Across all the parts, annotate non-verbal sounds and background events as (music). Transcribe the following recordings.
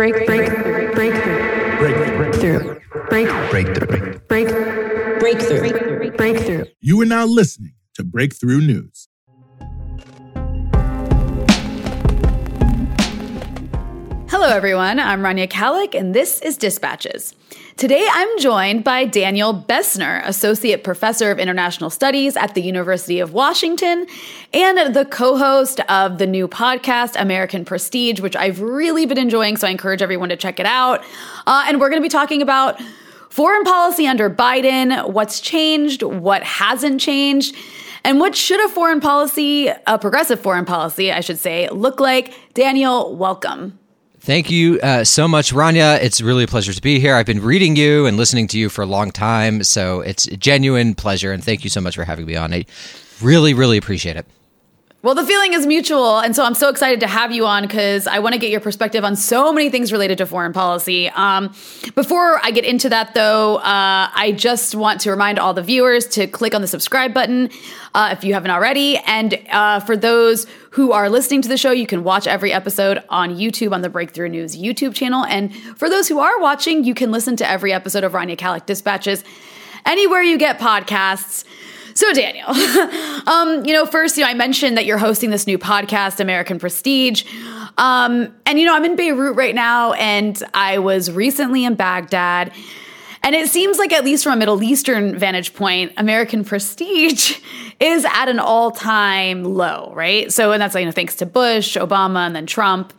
break, break, breakthrough, breakthrough, break, breakthrough, break, breakthrough, breakthrough. You are now listening to Breakthrough News. Hello, everyone. I'm Rania Khalek, and this is Dispatches. Today, I'm joined by Daniel Bessner, Associate Professor of International Studies at the University of Washington and the co host of the new podcast, American Prestige, which I've really been enjoying. So I encourage everyone to check it out. Uh, and we're going to be talking about foreign policy under Biden, what's changed, what hasn't changed. And what should a foreign policy, a progressive foreign policy, I should say, look like? Daniel, welcome. Thank you uh, so much, Rania. It's really a pleasure to be here. I've been reading you and listening to you for a long time, so it's a genuine pleasure. And thank you so much for having me on. I really, really appreciate it. Well, the feeling is mutual. And so I'm so excited to have you on because I want to get your perspective on so many things related to foreign policy. Um, before I get into that, though, uh, I just want to remind all the viewers to click on the subscribe button uh, if you haven't already. And uh, for those who are listening to the show, you can watch every episode on YouTube on the Breakthrough News YouTube channel. And for those who are watching, you can listen to every episode of Rania Khalek Dispatches anywhere you get podcasts. So, Daniel, (laughs) um, you know, first, you know, I mentioned that you're hosting this new podcast, American Prestige. Um, and, you know, I'm in Beirut right now, and I was recently in Baghdad. And it seems like, at least from a Middle Eastern vantage point, American prestige (laughs) is at an all time low, right? So, and that's, you know, thanks to Bush, Obama, and then Trump.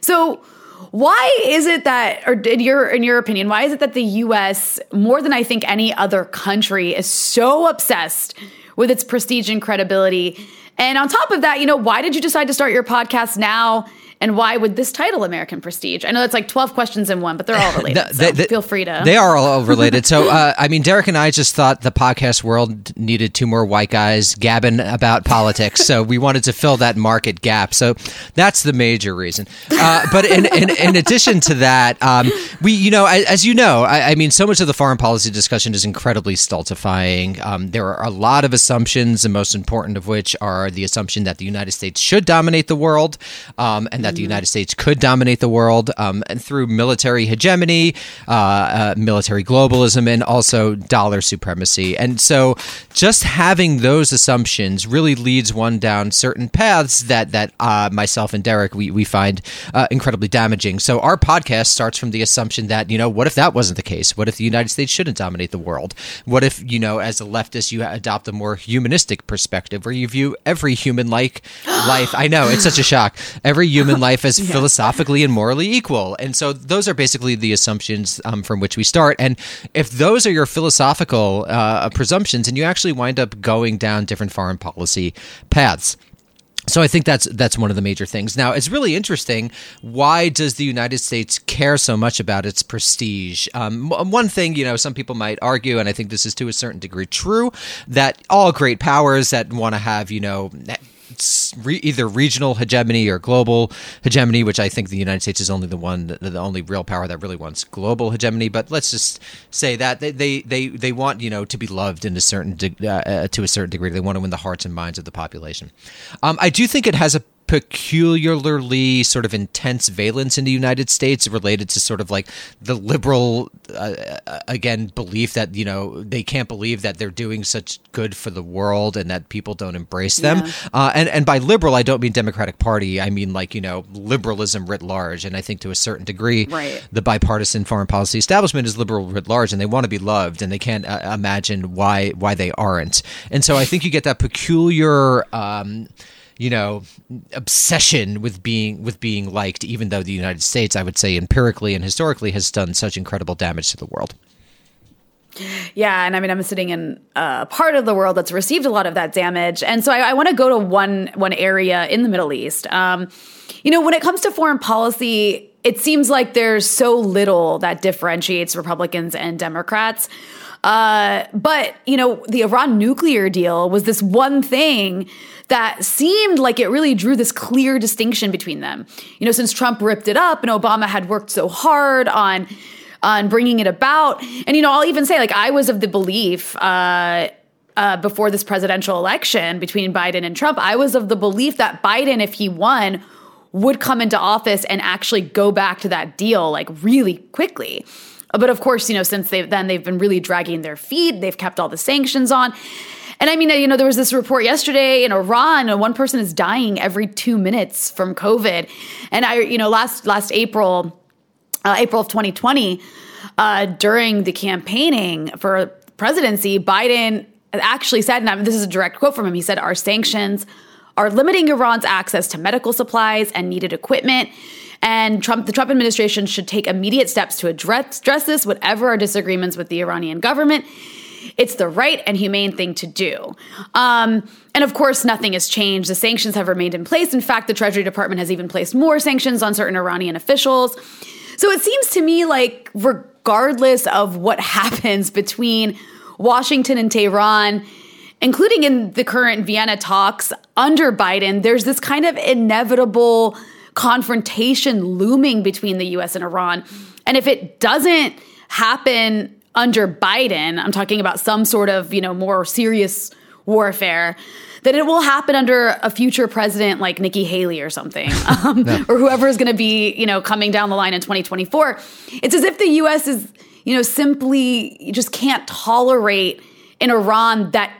So, why is it that, or in your in your opinion, why is it that the U.S. more than I think any other country is so obsessed with its prestige and credibility? And on top of that, you know, why did you decide to start your podcast now? And why would this title American Prestige? I know that's like 12 questions in one, but they're all (laughs) related. the, so they, feel free to. They are all related. so, uh, I mean, Derek and I just thought the podcast world needed two more white guys gabbing about politics. so, we wanted to fill that market gap. So, that's the major reason. Uh, but in, in, in, addition to that, um, we, you know, as you know, I, I, mean, so much of the foreign policy discussion is incredibly stultifying. Um, there are a lot of assumptions, the most important of which are the assumption that the United States should dominate the world um, and that that the United States could dominate the world um, and through military hegemony, uh, uh, military globalism, and also dollar supremacy. And so, just having those assumptions really leads one down certain paths that that uh, myself and Derek we we find uh, incredibly damaging. So, our podcast starts from the assumption that you know, what if that wasn't the case? What if the United States shouldn't dominate the world? What if you know, as a leftist, you adopt a more humanistic perspective where you view every human like (gasps) life? I know it's such a shock. Every human life as yeah. philosophically and morally equal. And so those are basically the assumptions um, from which we start. And if those are your philosophical uh, presumptions, and you actually wind up going down different foreign policy paths. So I think that's that's one of the major things. Now it's really interesting. Why does the United States care so much about its prestige? Um, one thing, you know, some people might argue, and I think this is to a certain degree true, that all great powers that want to have, you know, re- either regional hegemony or global hegemony, which I think the United States is only the one, the only real power that really wants global hegemony. But let's just say that they they they, they want you know to be loved in a certain de- uh, uh, to a certain degree. They want to win the hearts and minds of the population. Um, I do think it has a peculiarly sort of intense valence in the United States related to sort of like the liberal, uh, uh, again, belief that, you know, they can't believe that they're doing such good for the world and that people don't embrace them. Yeah. Uh, and, and by liberal, I don't mean Democratic Party. I mean like, you know, liberalism writ large. And I think to a certain degree, right. the bipartisan foreign policy establishment is liberal writ large and they want to be loved and they can't uh, imagine why, why they aren't. And so I think you get that peculiar, um, you know obsession with being with being liked even though the United States I would say empirically and historically has done such incredible damage to the world. Yeah, and I mean, I'm sitting in a part of the world that's received a lot of that damage, and so I, I want to go to one one area in the Middle East. Um, you know, when it comes to foreign policy, it seems like there's so little that differentiates Republicans and Democrats. Uh, but you know, the Iran nuclear deal was this one thing that seemed like it really drew this clear distinction between them. You know, since Trump ripped it up and Obama had worked so hard on on bringing it about, and you know, I'll even say like I was of the belief. Uh, uh, before this presidential election between Biden and Trump, I was of the belief that Biden, if he won, would come into office and actually go back to that deal like really quickly. But of course, you know, since they then they've been really dragging their feet. They've kept all the sanctions on. And I mean, you know, there was this report yesterday in Iran, and one person is dying every two minutes from COVID. And I, you know, last last April, uh, April of 2020, uh, during the campaigning for presidency, Biden actually said, and this is a direct quote from him. He said, "Our sanctions are limiting Iran's access to medical supplies and needed equipment." And Trump, the Trump administration should take immediate steps to address, address this, whatever our disagreements with the Iranian government. It's the right and humane thing to do. Um, and of course, nothing has changed. The sanctions have remained in place. In fact, the Treasury Department has even placed more sanctions on certain Iranian officials. So it seems to me like, regardless of what (laughs) happens between Washington and Tehran, including in the current Vienna talks under Biden, there's this kind of inevitable confrontation looming between the US and Iran. And if it doesn't happen under Biden, I'm talking about some sort of, you know, more serious warfare, that it will happen under a future president like Nikki Haley or something, (laughs) um, yeah. or whoever is going to be, you know, coming down the line in 2024. It's as if the U.S. is, you know, simply just can't tolerate an Iran that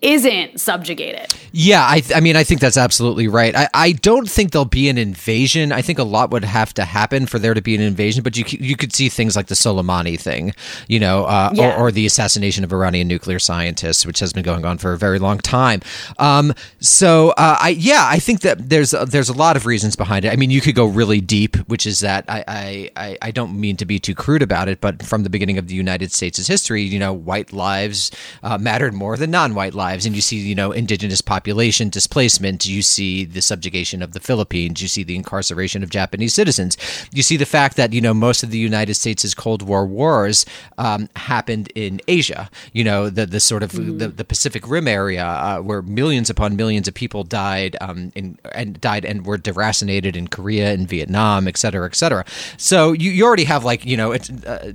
isn't subjugated. Yeah, I, th- I mean, I think that's absolutely right. I, I don't think there'll be an invasion. I think a lot would have to happen for there to be an invasion, but you you could see things like the Soleimani thing, you know, uh, yeah. or, or, the assassination of Iranian nuclear scientists, which has been going on for a very long time. Um, so, uh, I yeah, I think that there's a, there's a lot of reasons behind it. I mean, you could go really deep, which is that I, I, I don't mean to be too crude about it, but from the beginning of the United States' history, you know, white lives uh, mattered more than non-white lives lives and you see you know indigenous population displacement you see the subjugation of the philippines you see the incarceration of japanese citizens you see the fact that you know most of the united states' cold war wars um, happened in asia you know the the sort of mm. the, the, pacific rim area uh, where millions upon millions of people died um, in, and died and were deracinated in korea and vietnam et cetera et cetera so you, you already have like you know it's uh,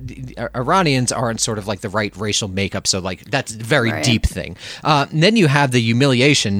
iranians aren't sort of like the right racial makeup so like that's a very right. deep thing uh, then you have the humiliation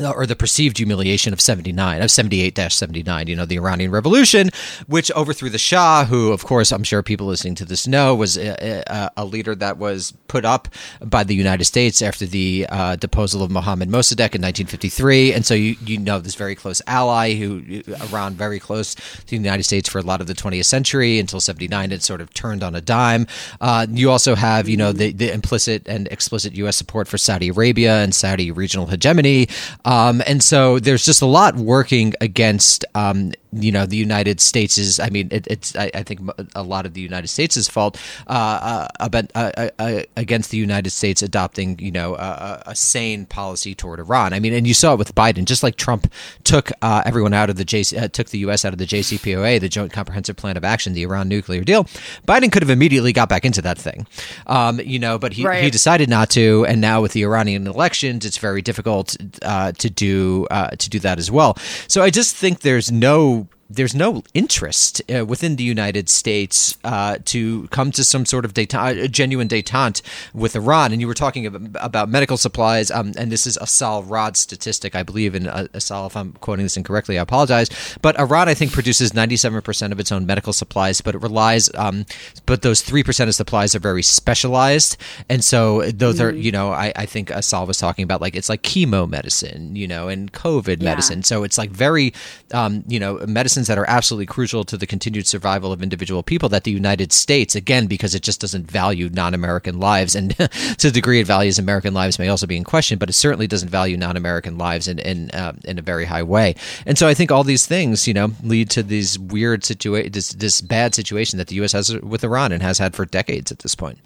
or the perceived humiliation of 79 of 78-79 you know the iranian revolution which overthrew the shah who of course i'm sure people listening to this know was a, a, leader that was put up by the united states after the uh, deposal of mohammad mossadegh in 1953 and so you, you know this very close ally who around very close to the united states for a lot of the 20th century until 79 it sort of turned on a dime. Uh, you also have you know the, the implicit and explicit u.s support for saudi arabia and saudi regional hegemony um, and so there's just a lot working against um, you know the United States is I mean it, it's I, I, think a lot of the United States' fault uh, uh, about, uh, uh, against the United States adopting you know a, a, sane policy toward Iran. I mean, and you saw it with Biden, just like Trump took uh, everyone out of the JC, uh, took the U.S. out of the JCPOA, the Joint Comprehensive Plan of Action, the Iran nuclear deal. Biden could have immediately got back into that thing, um, you know, but he right. he decided not to, and now with the Iranian elections, it's very difficult to do to do that as well. So I just think there's no there's no interest uh, within the United States uh, to come to some sort of detente, a genuine detente with Iran. And you were talking about, about medical supplies, um, and this is Assal Rad statistic, I believe. And uh, Assal, if I'm quoting this incorrectly, I apologize. But Iran, I think, produces 97% of its own medical supplies, but it relies, um, but those 3% of supplies are very specialized. And so those are, you know, I, I think Assal was talking about like, it's like chemo medicine, you know, and COVID yeah. medicine. So it's like very, um, you know, medicine medicines that are absolutely crucial to the continued survival of individual people that the United States, again, because it just doesn't value non American lives, and (laughs) to the degree it values American lives may also be in question, but it certainly doesn't value non American lives in, in, uh, in a very high way. And so I think all these things, you know, lead to these weird situation, this, this bad situation that the U.S. has with Iran and has had for decades at this point.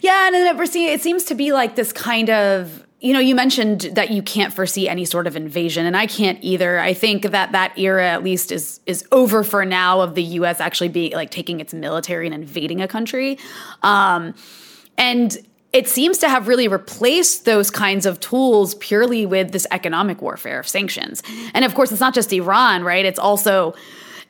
Yeah, and it, it seems to be like this kind of you know, you mentioned that you can't foresee any sort of invasion, and I can't either. I think that that era, at least, is is over for now of the U.S. actually being like taking its military and invading a country, um, and it seems to have really replaced those kinds of tools purely with this economic warfare of sanctions. And of course, it's not just Iran, right? It's also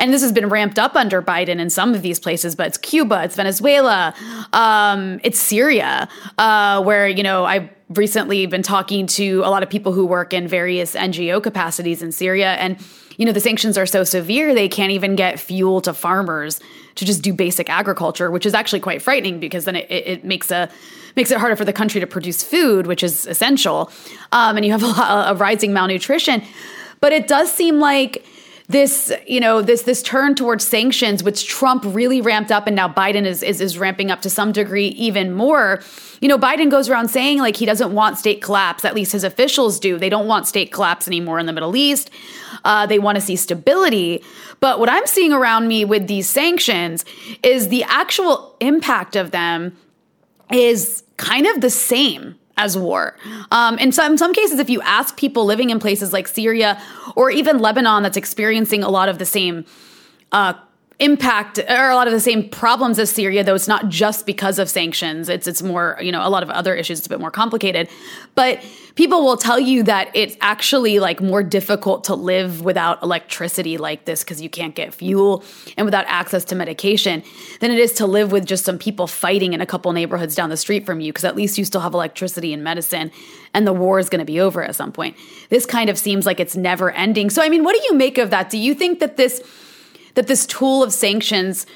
and this has been ramped up under Biden in some of these places, but it's Cuba, it's Venezuela, um, it's Syria, uh, where, you know, I've recently been talking to a lot of people who work in various NGO capacities in Syria. And, you know, the sanctions are so severe, they can't even get fuel to farmers to just do basic agriculture, which is actually quite frightening because then it, it makes a makes it harder for the country to produce food, which is essential. Um, and you have a lot of rising malnutrition. But it does seem like this you know this this turn towards sanctions which trump really ramped up and now biden is, is is ramping up to some degree even more. You know biden goes around saying like he doesn't want state collapse. At least his officials do. They don't want state collapse anymore in the middle east. Uh, they want to see stability. But what i'm seeing around me with these sanctions is the actual impact of them is kind of the same as war. Um, in some in some cases, if you ask people living in places like Syria or even Lebanon, that's experiencing a lot of the same uh, impact or a lot of the same problems as Syria, though it's not just because of sanctions. It's it's more you know a lot of other issues. It's a bit more complicated, but people will tell you that it's actually like more difficult to live without electricity like this because you can't get fuel and without access to medication than it is to live with just some people fighting in a couple neighborhoods down the street from you because at least you still have electricity and medicine and the war is going to be over at some point. This kind of seems like it's never ending. So I mean, what do you make of that? Do you think that this that this tool of sanctions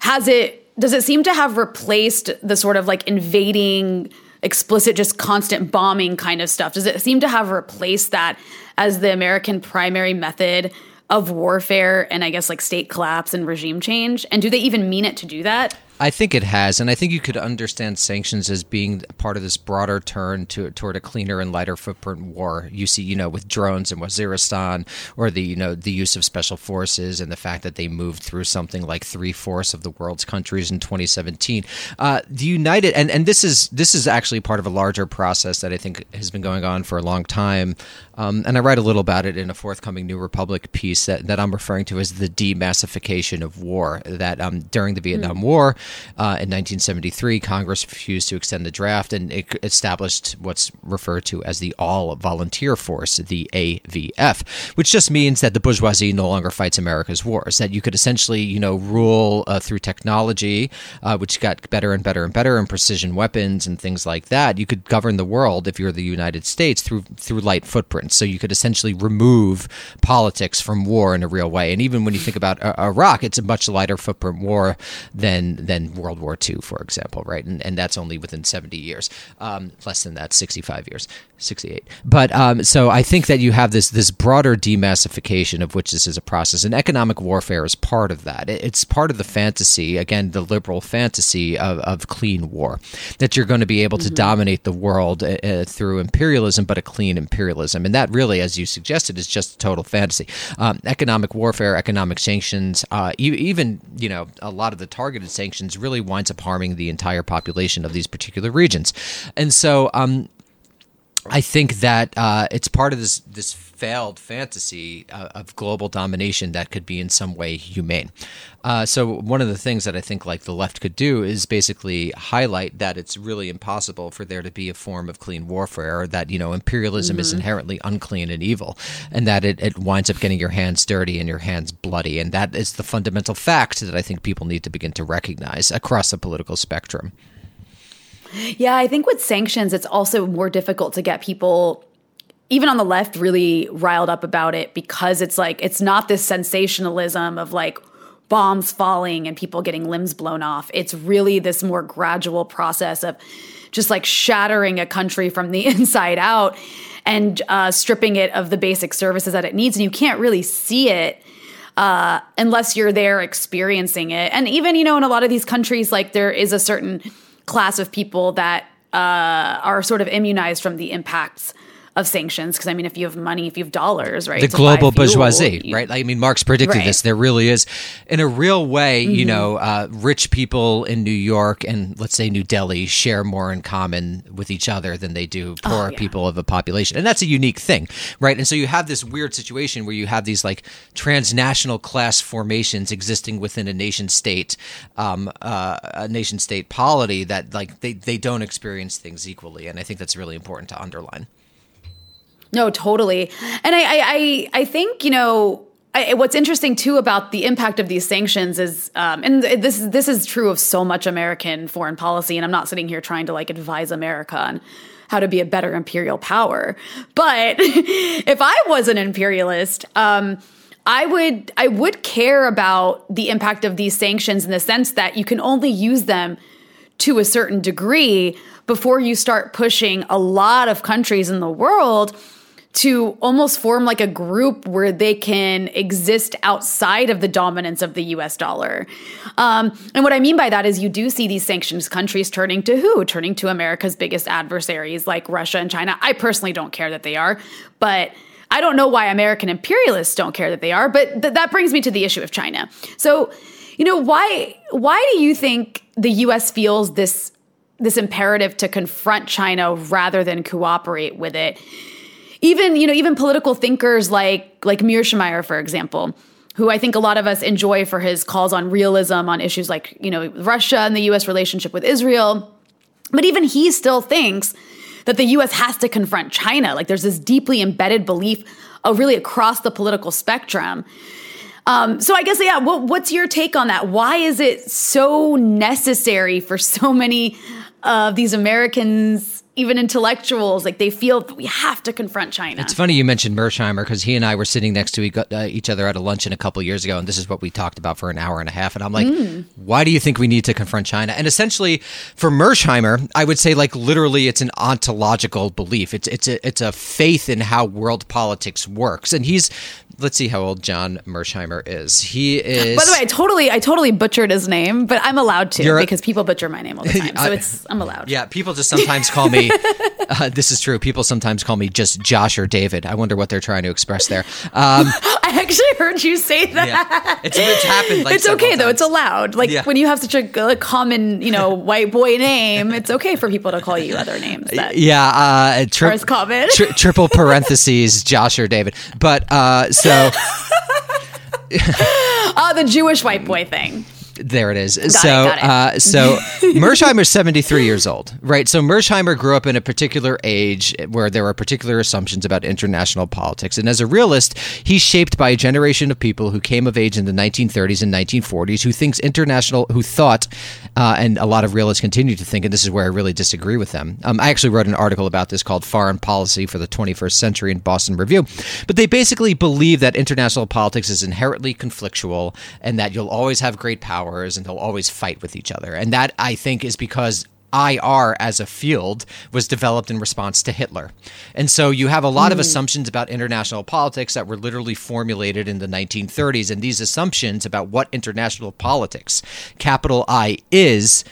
has it does it seem to have replaced the sort of like invading explicit just constant bombing kind of stuff? Does it seem to have replaced that as the american primary method of warfare and i guess like state collapse and regime change? And do they even mean it to do that I think it has, and I think you could understand sanctions as being part of this broader turn to toward a cleaner and lighter footprint war. You see, you know, with drones in Waziristan, or the you know the use of special forces, and the fact that they moved through something like three fourths of the world's countries in 2017. Uh, the United, and and this is this is actually part of a larger process that I think has been going on for a long time, um, and I write a little about it in a forthcoming New Republic piece that that I'm referring to as the demassification of war. That um, during the Vietnam mm. War uh, in 1973, Congress refused to extend the draft and it established what's referred to as the All Volunteer Force, the AVF, which just means that the bourgeoisie no longer fights America's wars. That you could essentially, you know, rule uh, through technology, uh, which got better and better and better, and precision weapons and things like that. You could govern the world if you're the United States through through light So you could essentially remove politics from war in a real way. And even when you think about uh, Iraq, it's a much lighter footprint war than than than World War II, for example, right? And, and that's only within 70 years, um, less than that, 65 years, 68. But um, so I think that you have this this broader demassification of which this is a process, and economic warfare is part of that. It's part of the fantasy, again, the liberal fantasy of, of clean war, that you're going to be able to mm-hmm. dominate the world uh, uh, through imperialism, but a clean imperialism. And that really, as you suggested, is just total fantasy. Um, economic warfare, economic sanctions, uh, even, you know, a lot of the targeted sanctions really winds up harming the entire population of these particular regions. And so um, I think that uh, it's part of this this failed fantasy uh, of global domination that could be in some way humane. Uh, so one of the things that I think like the left could do is basically highlight that it's really impossible for there to be a form of clean warfare, or that you know imperialism mm-hmm. is inherently unclean and evil, and that it, it winds up getting your hands dirty and your hands bloody, and that is the fundamental fact that I think people need to begin to recognize across the political spectrum. Yeah, I think with sanctions, it's also more difficult to get people, even on the left, really riled up about it because it's like, it's not this sensationalism of like bombs falling and people getting limbs blown off. It's really this more gradual process of just like shattering a country from the (laughs) inside out and uh, stripping it of the basic services that it needs. And you can't really see it. Uh, unless you're there experiencing it. And even, you know, in a lot of these countries, like there is a certain class of people that uh, are sort of immunized from the impacts of sanctions because I mean, if you have money, if you have dollars, right? The global bourgeoisie, right? I mean, Marx predicted right. this. There really is, in a real way, mm-hmm. you know, uh, rich people in New York and let's say New Delhi share more in common with each other than they do oh, poor oh, yeah. people of a population, and that's a unique thing, right? And so you have this weird situation where you have these like transnational class formations existing within a nation state, um, uh, a nation state polity that like they they don't experience things equally, and I think that's really important to underline. No, totally. And I, I, I, I think, you know, I, what's interesting too about the impact of these sanctions is, um, and this this is true of so much American foreign policy. And I'm not sitting here trying to like advise America on how to be a better imperial power. But (laughs) if I was an imperialist, um, I would I would care about the impact of these sanctions in the sense that you can only use them to a certain degree before you start pushing a lot of countries in the world to almost form like a group where they can exist outside of the dominance of the US dollar. Um, and what I mean by that is you do see these sanctions countries turning to who? Turning to America's biggest adversaries like Russia and China. I personally don't care that they are, but I don't know why American imperialists don't care that they are, but th- that brings me to the issue of China. So, you know, why why do you think the US feels this this imperative to confront China rather than cooperate with it? Even you know even political thinkers like like Mearsheimer, for example, who I think a lot of us enjoy for his calls on realism on issues like you know Russia and the U.S. relationship with Israel, but even he still thinks that the U.S. has to confront China. Like there's this deeply embedded belief, uh, really across the political spectrum. Um, so I guess yeah, what, what's your take on that? Why is it so necessary for so many of these Americans? Even intellectuals, like they feel we have to confront China. It's funny you mentioned Mearsheimer because he and I were sitting next to uh, each other at a luncheon a couple years ago, and this is what we talked about for an hour and a half. And I'm like, mm. why do you think we need to confront China? And essentially, for Mearsheimer, I would say like literally, it's an ontological belief. It's it's a it's a faith in how world politics works, and he's let's see how old John Mearsheimer is. He is. By the way, I totally, I totally butchered his name, but I'm allowed to because people butcher my name all the (laughs) time. So it's, I'm allowed. Yeah, people just sometimes call me. (laughs) uh, this is true. People sometimes call me just Josh or David. I wonder what they're trying to express there. Um, (laughs) I actually heard you say that. Yeah. It's, it's happened. Like it's okay though. It's allowed. Like yeah. when you have such a, a, common, you know, white boy name, it's okay for people to call you other names. That yeah, uh, tri- common. Tri- triple parentheses, Josh or David. But uh, so. Oh, (laughs) the Jewish white boy thing. There it is. Got so, it, it. Uh, so (laughs) Mearsheimer's 73 years old, right? So Mearsheimer grew up in a particular age where there were particular assumptions about international politics. And as a realist, he's shaped by a generation of people who came of age in the 1930s and 1940s who thinks international, who thought, uh, and a lot of realists continue to think, and this is where I really disagree with them. Um, I actually wrote an article about this called Foreign Policy for the 21st Century in Boston Review. But they basically believe that international politics is inherently conflictual and that you'll always have great power powers and they'll always fight with each other. And that, I think, is because IR as a field was developed in response to Hitler. And so you have a lot mm. of hmm. assumptions about international politics that were literally formulated in the 1930s. And these assumptions about what international politics, capital I, is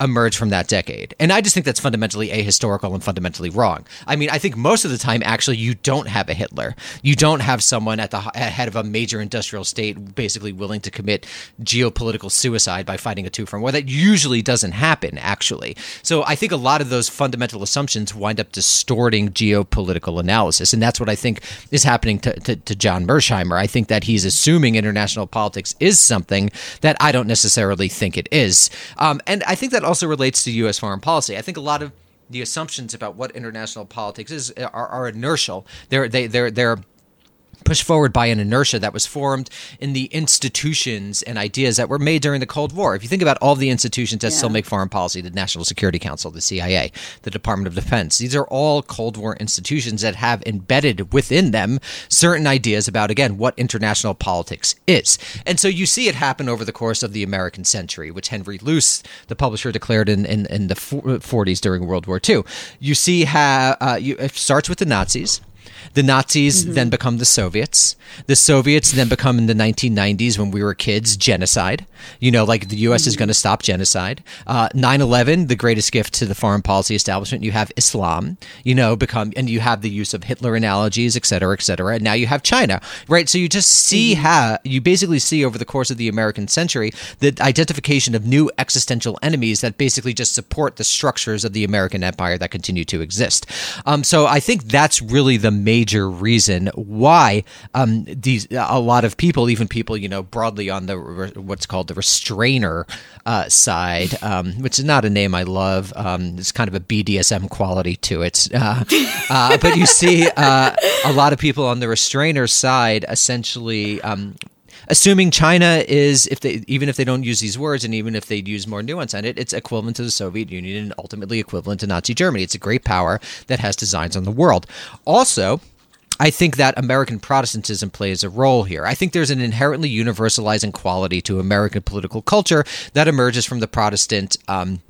emerge from that decade. And I just think that's fundamentally ahistorical and fundamentally wrong. I mean, I think most of the time, actually, you don't have a Hitler. You don't have someone at the head of a major industrial state basically willing to commit geopolitical suicide by fighting a two from war. That usually doesn't happen, actually. So I think a lot of those fundamental assumptions wind up distorting geopolitical analysis. And that's what I think is happening to, to, to John Mearsheimer. I think that he's assuming international politics is something that I don't necessarily think it is. Um, and I think that also relates to U.S. foreign policy. I think a lot of the assumptions about what international politics is are, are inertial. They're they they're they're pushed forward by an inertia that was formed in the institutions and ideas that were made during the Cold War. If you think about all the institutions that yeah. still make foreign policy, the National Security Council, the CIA, the Department of Defense, these are all Cold War institutions that have embedded within them certain ideas about, again, what international politics is. And so you see it happen over the course of the American century, which Henry Luce, the publisher, declared in, in, in the 40s during World War II. You see how uh, you, it starts with the Nazis the Nazis mm-hmm. then become the Soviets. The Soviets then become in the 1990s when we were kids genocide. You know, like the U.S. Mm-hmm. is going to stop genocide. Uh, 9 11, the greatest gift to the foreign policy establishment. You have Islam, you know, become, and you have the use of Hitler analogies, et cetera, et cetera. And now you have China, right? So you just see mm-hmm. how, you basically see over the course of the American century the identification of new existential enemies that basically just support the structures of the American empire that continue to exist. Um, so I think that's really the the major reason why um, these a lot of people, even people you know broadly on the what's called the restrainer uh, side, um, which is not a name I love. Um, it's kind of a BDSM quality to it, uh, uh, but you see uh, a lot of people on the restrainer side essentially um, assuming China is, if they even if they don't use these words, and even if they use more nuance on it, it's equivalent to the Soviet Union and ultimately equivalent to Nazi Germany. It's a great power that has designs on the world. Also, I think that American Protestantism plays a role here. I think there's an inherently universalizing quality to American political culture that emerges from the Protestant. Um,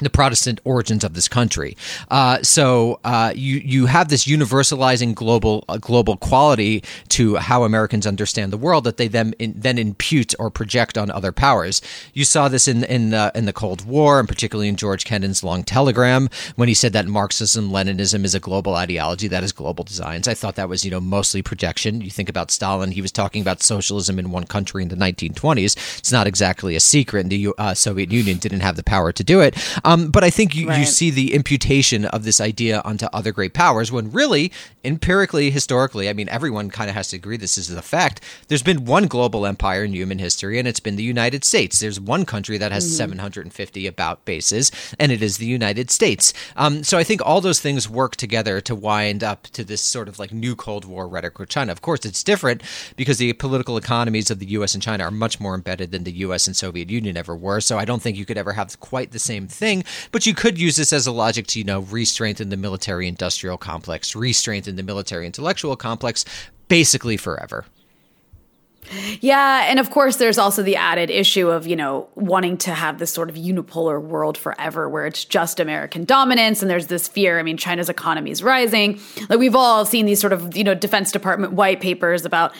the Protestant origins of this country. Uh, so uh, you you have this universalizing global uh, global quality to how Americans understand the world that they then in, then impute or project on other powers. You saw this in in the in the Cold War, and particularly in George Kennan's long telegram when he said that Marxism Leninism is a global ideology that is global designs. I thought that was you know mostly projection. You think about Stalin; he was talking about socialism in one country in the 1920s. It's not exactly a secret. The uh, Soviet Union didn't have the power to do it. Um, but I think you, right. you see the imputation of this idea onto other great powers when really, empirically, historically, I mean, everyone kind of has to agree this is the fact. There's been one global empire in human history, and it's been the United States. There's one country that has mm-hmm. 750 about bases, and it is the United States. Um, so I think all those things work together to wind up to this sort of like new Cold War rhetoric with China. Of course, it's different because the political economies of the U.S. and China are much more embedded than the U.S. and Soviet Union ever were. So I don't think you could ever have quite the same thing but you could use this as a logic to, you know, re-strengthen the military industrial complex, re-strengthen the military intellectual complex basically forever. Yeah, and of course, there's also the added issue of you know wanting to have this sort of unipolar world forever, where it's just American dominance, and there's this fear. I mean, China's economy is rising. Like we've all seen these sort of you know Defense Department white papers about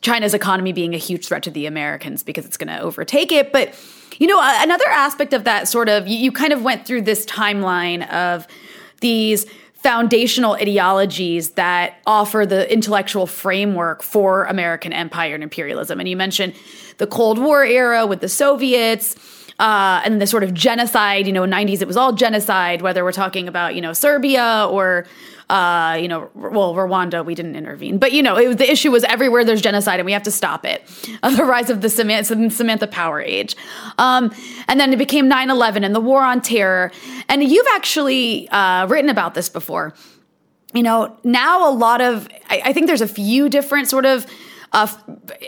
China's economy being a huge threat to the Americans because it's going to overtake it, but you know, another aspect of that sort of, you, you kind of went through this timeline of these foundational ideologies that offer the intellectual framework for American empire and imperialism. And you mentioned the Cold War era with the Soviets. Uh, and the sort of genocide, you know, 90s, it was all genocide, whether we're talking about, you know, Serbia or uh, you know, well, Rwanda, we didn't intervene, but you know, it, the issue was everywhere there's genocide and we have to stop it. (laughs) Uh, the rise of the Samantha, Samantha Power age. Um, and then it became 9 11 and the war on terror. And you've actually uh, written about this before. You know, now a lot of, I, I think there's a few different sort of uh,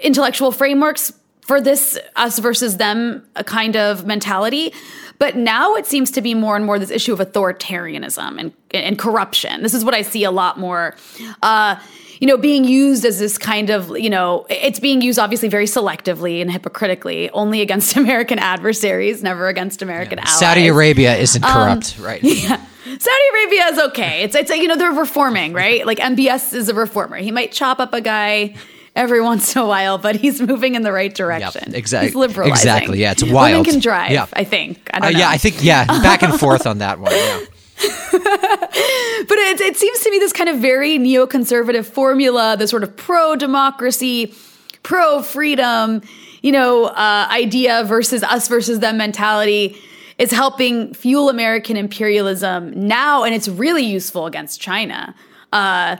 intellectual frameworks for this us versus them a kind of mentality. But now it seems to be more and more this issue of authoritarianism and, and corruption. This is what I see a lot more. Uh, you know, being used as this kind of, you know, it's being used obviously very selectively and hypocritically, only against (laughs) American adversaries, never against American yeah. allies. Saudi Arabia isn't um, corrupt, um, right? (laughs) Yeah. Saudi Arabia is okay. It's it's you know they're reforming, right? Like MBS is a reformer. He might chop up a guy every (laughs) once in a while, but he's moving in the right direction. Yep, exactly. He's liberalizing. Exactly. Yeah, it's wild. Women can drive. Yeah. I think. I uh, yeah, I think. Yeah, (laughs) back and forth on that one. Yeah. (laughs) but it, it seems to me this kind of very neoconservative formula, the sort of pro democracy, pro freedom, you know, uh, idea versus us versus them mentality is helping fuel American imperialism now, and it's really useful against China. Uh,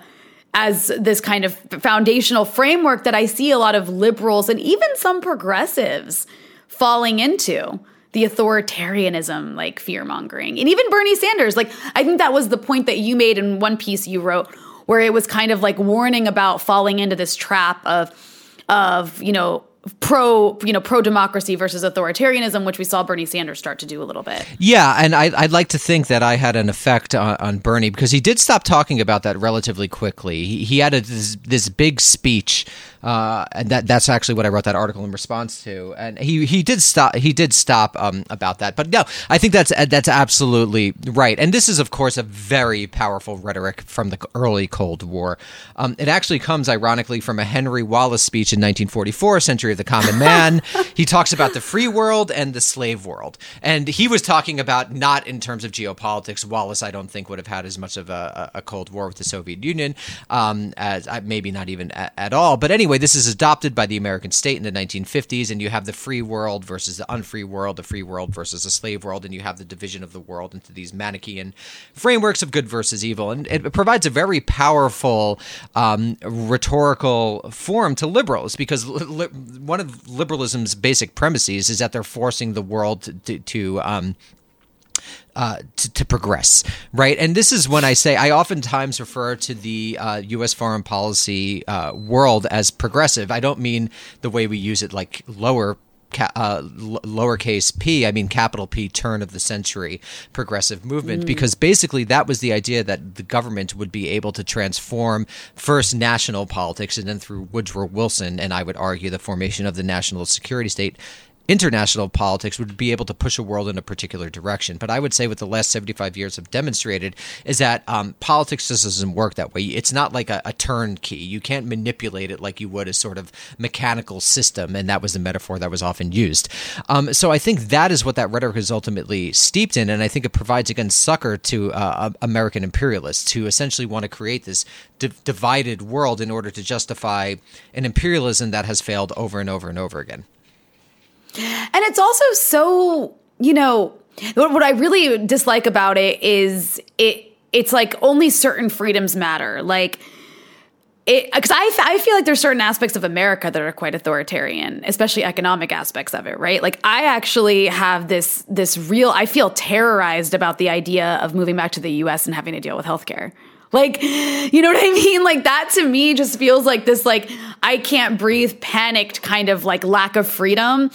as this kind of foundational framework that I see a lot of liberals and even some progressives falling into the authoritarianism, like fear mongering. And even Bernie Sanders, like, I think that was the point that you made in one piece you wrote, where it was kind of like warning about falling into this trap of, of, you know, pro you know pro democracy versus authoritarianism which we saw bernie sanders start to do a little bit. Yeah and I, would like to think that i had an effect on, on, bernie because he did stop talking about that relatively quickly. He, he had a, this, this big speech uh, and that that's actually what I wrote that article in response to. And he he did stop he did stop um, about that. But no, I think that's that's absolutely right. And this is of course a very powerful rhetoric from the early Cold War. Um, it actually comes ironically from a Henry Wallace speech in 1944, Century of the Common (laughs) Man. he talks about the free world and the slave world, and he was talking about not in terms of geopolitics. Wallace, I don't think would have had as much of a, a Cold War with the Soviet Union um, as maybe not even at, at all. But anyway anyway, this is adopted by the American state in the 1950s, and you have the free world versus the unfree world, the free world versus the slave world, and you have the division of the world into these Manichaean frameworks of good versus evil. And it provides a very powerful um, rhetorical form to liberals because li- one of liberalism's basic premises is that they're forcing the world to, to um, uh, to, to, progress, right? And this is when I say I oftentimes refer to the uh, U.S. foreign policy uh, world as progressive. I don't mean the way we use it, like lower. Ca- uh, l- lowercase p, I mean capital P, turn of the century progressive movement, mm. because basically that was the idea that the government would be able to transform first national politics and then through Woodrow Wilson, and I would argue the formation of the national security state, international politics would be able to push a world in a particular direction. But I would say what the last 75 years have demonstrated is that um, politics just doesn't work that way. It's not like a, a turnkey. You can't manipulate it like you would a sort of mechanical system. And that was the metaphor that was often used. Um, so I think that is what that rhetoric is ultimately steeped in. And I think it provides, again, succor to uh, American imperialists who essentially want to create this di- divided world in order to justify an imperialism that has failed over and over and over again. And it's also so, you know, what I really dislike about it is it it's like only certain freedoms matter. Like it because I, I feel like there's certain aspects of America that are quite authoritarian, especially economic aspects of it, right? Like I actually have this this real I feel terrorized about the idea of moving back to the US and having to deal with healthcare. Like, you know what I (laughs) mean? Like that to me just feels like this like I can't breathe panicked kind of like lack of freedom.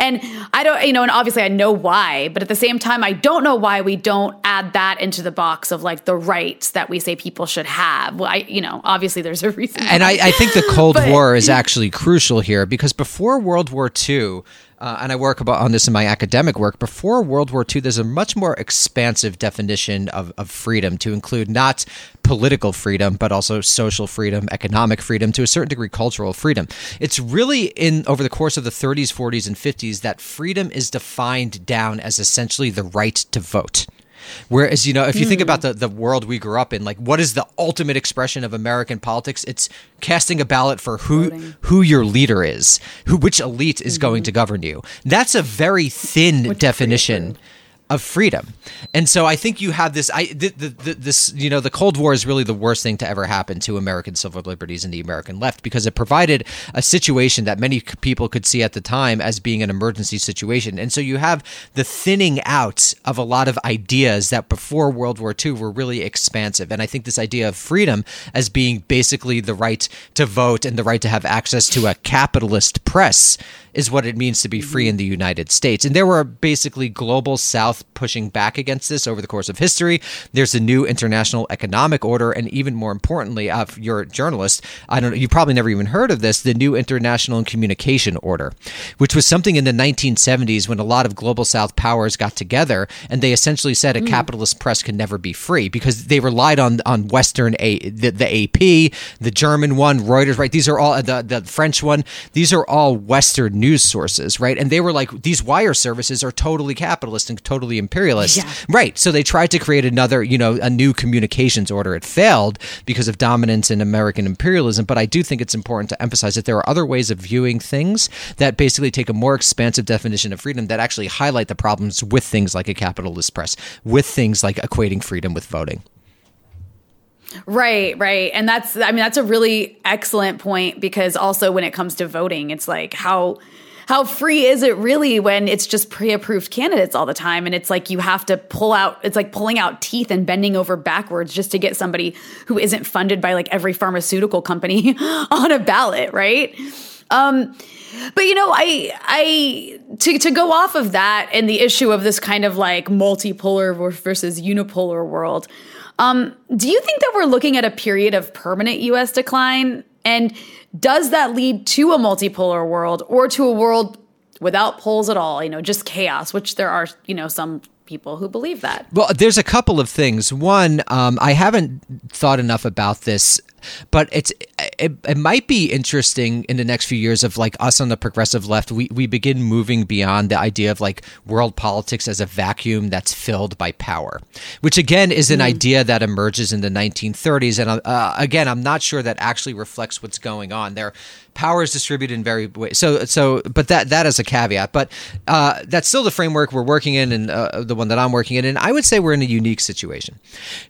And I don't, you know, and obviously I know why, but at the same time, I don't know why we don't add that into the box of like the rights that we say people should have. Well, I, you know, obviously there's a reason. And I, I, think the (laughs) Cold but, War is actually crucial here because before World War II, uh, and I work about on this in my academic work. Before World War II, there's a much more expansive definition of, of freedom to include not political freedom, but also social freedom, economic freedom, to a certain degree, cultural freedom. It's really in over the course of the 30s, 40s, and 50s that freedom is defined down as essentially the right to vote. Whereas, you know, if you mm. think about the, the world we grew up in, like what is the ultimate expression of American politics? It's casting a ballot for who Voting. who your leader is, who which elite is mm-hmm. going to govern you. That's a very thin which definition of freedom. And so I think you have this I the, the, this you know the Cold War is really the worst thing to ever happen to American civil liberties and the American left because it provided a situation that many people could see at the time as being an emergency situation. And so you have the thinning out of a lot of ideas that before World War II were really expansive. And I think this idea of freedom as being basically the right to vote and the right to have access to a capitalist press is what it means to be free in the United States. And there were basically global South pushing back against this over the course of history. There's a new international economic order, and even more importantly, uh, if you're a journalist, I don't know, you probably never even heard of this, the new international communication order, which was something in the 1970s when a lot of global South powers got together and they essentially said a mm. capitalist press can never be free because they relied on on Western a the, the AP, the German one, Reuters, right? These are all the the French one. These are all Western news news sources, right? And they were like, these wire services are totally capitalist and totally imperialist. Yeah. Right. So they tried to create another, you know, a new communications order. It failed because of dominance in American imperialism. But I do think it's important to emphasize that there are other ways of viewing things that basically take a more expansive definition of freedom that actually highlight the problems with things like a capitalist press, with things like equating freedom with voting. Right, right. And that's I mean that's a really excellent point because also when it comes to voting, it's like how how free is it really when it's just pre-approved candidates all the time and it's like you have to pull out it's like pulling out teeth and bending over backwards just to get somebody who isn't funded by like every pharmaceutical company (laughs) on a ballot right um but you know i i to, to go off of that and the issue of this kind of like multipolar versus unipolar world um, do you think that we're looking at a period of permanent US decline? And does that lead to a multipolar world or to a world without poles at all, you know, just chaos, which there are, you know, some people who believe that. Well, there's a couple of things. One, um, I haven't thought enough about this but it's it, it might be interesting in the next few years of like us on the progressive left we, we begin moving beyond the idea of like world politics as a vacuum that's filled by power which again is an mm. idea that emerges in the 1930s and uh, again i'm not sure that actually reflects what's going on there power is distributed in very ways. So, so, but that that is a caveat. But uh, that's still the framework we're working in, and uh, the one that I'm working in. And I would say we're in a unique situation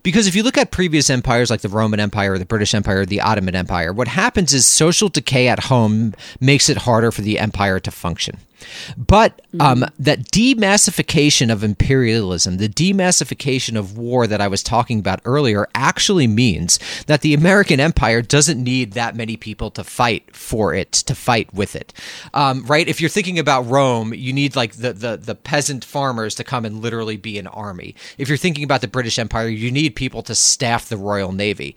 because if you look at previous empires like the Roman Empire, or the British Empire, or the Ottoman Empire, what happens is social decay at home makes it harder for the empire to function. But um, that demassification of imperialism, the demassification of war that I was talking about earlier, actually means that the American empire doesn't need that many people to fight for it, to fight with it. Um, right? If you're thinking about Rome, you need like the, the, the peasant farmers to come and literally be an army. If you're thinking about the British Empire, you need people to staff the Royal Navy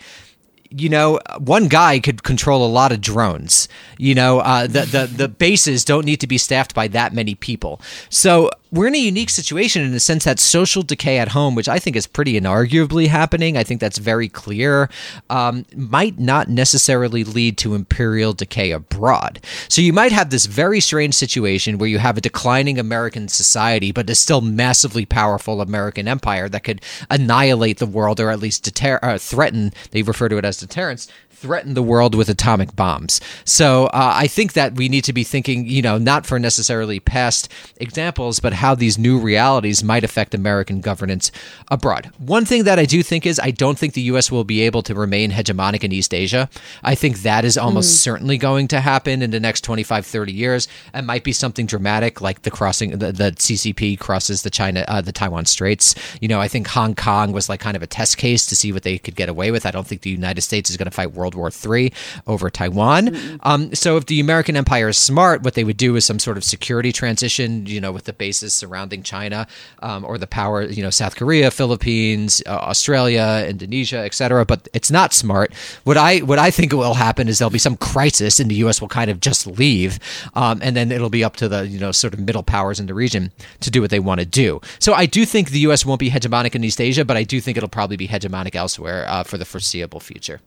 you know, one guy could control a lot of drones. You know, uh, the, the the bases don't need to be staffed by that many people. So we're in a unique situation in the sense that social decay at home, which I think is pretty inarguably happening, I think that's very clear, um, might not necessarily lead to imperial decay abroad. So you might have this very strange situation where you have a declining American society, but a still massively powerful American empire that could annihilate the world or at least deter- uh, threaten. They refer to it as deterrence threaten the world with atomic bombs. So uh, I think that we need to be thinking, you know, not for necessarily past examples, but how these new realities might affect American governance abroad. One thing that I do think is I don't think the U.S. will be able to remain hegemonic in East Asia. I think that is almost mm. certainly going to happen in the next 25, 30 years. It might be something dramatic like the crossing, the, the CCP crosses the China, uh, the Taiwan Straits. You know, I think Hong Kong was like kind of a test case to see what they could get away with. I don't think the United States is going to fight world World War III over Taiwan. Mm-hmm. Um, so if the American empire is smart, what they would do is some sort of security transition, you know, with the bases surrounding China um, or the power, you know, South Korea, Philippines, uh, Australia, Indonesia, etc. But it's not smart. What I what I think will happen is there'll be some crisis, and the U.S. will kind of just leave, um, and then it'll be up to the you know sort of middle powers in the region to do what they want to do. So I do think the U.S. won't be hegemonic in East Asia, but I do think it'll probably be hegemonic elsewhere uh, for the foreseeable future.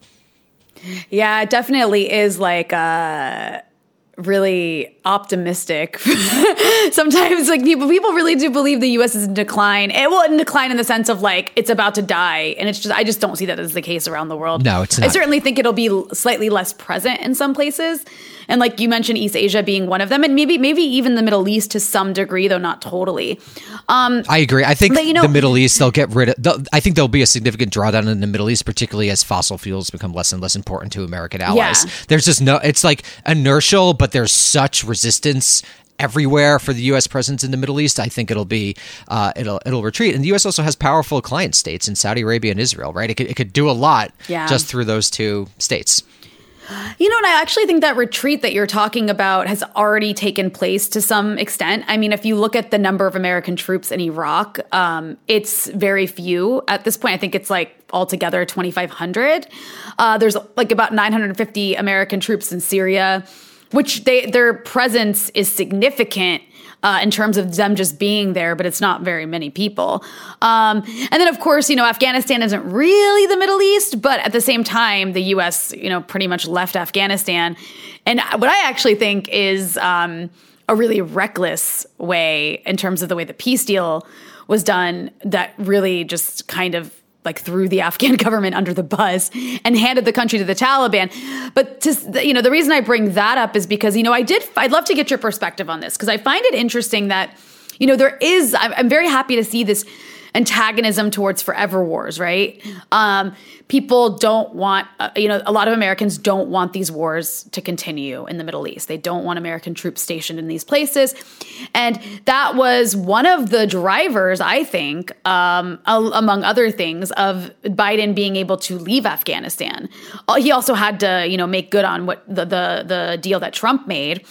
Yeah, it definitely is like uh really optimistic. (laughs) Sometimes like people people really do believe the US is in decline. It will in decline in the sense of like it's about to die and it's just I just don't see that as the case around the world. No, it's not. I certainly think it'll be slightly less present in some places. And like you mentioned East Asia being one of them and maybe maybe even the Middle East to some degree though not totally. Um I agree. I think but, you know, the Middle East they'll get rid of I think there'll be a significant drawdown in the Middle East particularly as fossil fuels become less and less important to American allies. Yeah. There's just no it's like inertial but there's such resistance everywhere for the U.S. presence in the Middle East, I think it'll be uh, it'll it'll retreat. And the U.S. also has powerful client states in Saudi Arabia and Israel, right? It could, it could do a lot yeah. just through those two states. You know, and I actually think that retreat that you're talking about has already taken place to some extent. I mean, if you look at the number of American troops in Iraq, um, it's very few at this point. I think it's like altogether 2,500. Uh, there's like about 950 American troops in Syria, which they their presence is significant uh, in terms of them just being there, but it's not very many people. Um, and then, of course, you know, Afghanistan isn't really the Middle East, but at the same time, the U.S., you know, pretty much left Afghanistan. And what I actually think is um, a really reckless way in terms of the way the peace deal was done that really just kind of like threw the (laughs) Afghan government under the bus and handed the country to the Taliban. But to, you know, the reason I bring that up is because you know I did. I'd love to get your perspective on this because I find it interesting that you know there is. I'm, I'm very happy to see this antagonism towards forever wars, right? Um, people don't want, uh, you know, a lot of Americans don't want these wars to continue in the Middle East. They don't want American troops stationed in these places. And that was one of the drivers, I think, um, among other things, of Biden being able to leave Afghanistan. Uh, he also had to, you know, make good on what the, the, the deal that Trump made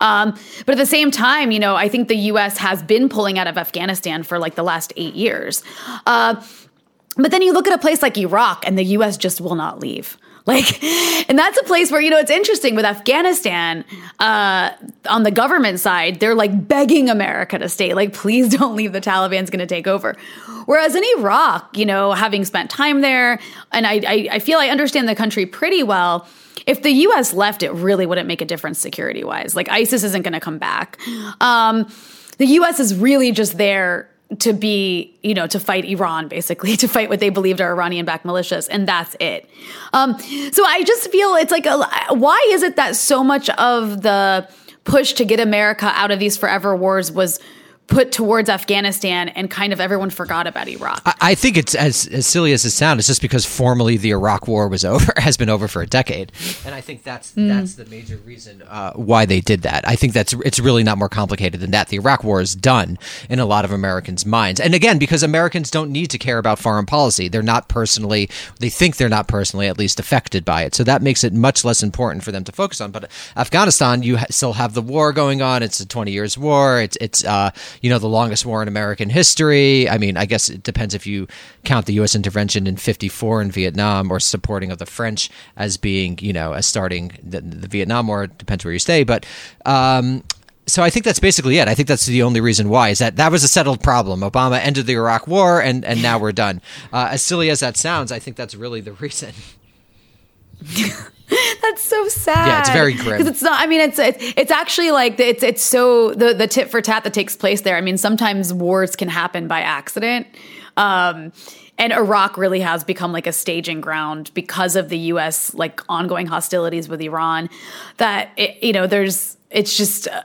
um, but at the same time, you know, I think the U.S. has been pulling out of Afghanistan for like the last eight years. Uh, but then you look at a place like Iraq, and the U.S. just will not leave. Like, and that's a place where, you know, it's interesting with Afghanistan, uh, on the government side, they're like begging America to stay. Like, please (laughs) don't leave. The Taliban's going to take over. Whereas in Iraq, you know, having spent time there, and I, I, I feel I understand the country pretty well if the US left, it really wouldn't make a difference security wise. Like ISIS isn't going to come back. Um, the US is really just there to be, you know, to fight Iran, basically, (laughs) to fight what they believed are Iranian backed militias. And that's it. Um, so I just feel it's like, a, why is it that so much of the push to get America out of these forever wars was put towards Afghanistan and kind of everyone forgot about Iraq. I, I think it's as, as silly as it sounds. It's just because formally the Iraq War was (laughs) over, has been over for a decade, and I think that's mm. that's the major reason uh, why they did that. I think that's it's really not more complicated than that. The Iraq War is done in a lot of Americans' minds, and again, because Americans don't need to care about foreign policy, they're not personally, they think they're not personally at least affected by it, so that makes it much less important for them to focus on. But Afghanistan, you ha- still have the war going on. It's a twenty years war. It's it's uh, you know, the longest war in American history. I mean, I guess it depends if you count the U.S. intervention in 54 in Vietnam or supporting of the French as being, you know, as starting the, the Vietnam War. Depends where you stay. But, um, so I think that's basically it. I think that's the only reason why is that that was a settled problem. Obama ended the Iraq War, and and now we're done. Uh, as silly as that sounds, I think that's really the reason. (laughs) (laughs) That's so sad. Yeah, it's very grim. Because it's not. I mean, it's, it's it's actually like it's it's so the the tit for tat that takes place there. I mean, sometimes wars can happen by accident. Um, and Iraq really has become like a staging ground because of the U.S. like ongoing hostilities with Iran. That it, you know, there's it's just. Uh,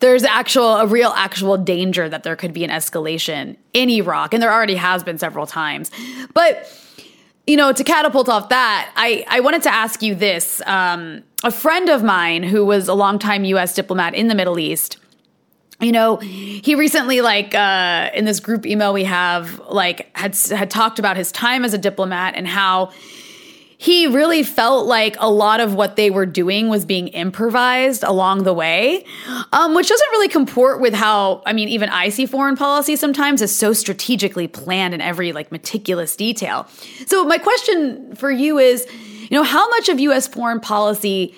there's actual a real actual danger that there could be an escalation in Iraq and there already has been several times. But you know, to catapult off that, I, I wanted to ask you this. Um, a friend of mine who was a longtime U.S. diplomat in the Middle East, you know, he recently, like, uh, in this group email we have, like, had had talked about his time as a diplomat and how he really felt like a lot of what they were doing was being improvised along the way, um, which doesn't really comport with how, I mean, even I see foreign policy sometimes is so strategically planned in every like meticulous detail. So, my question for you is, you know, how much of US foreign policy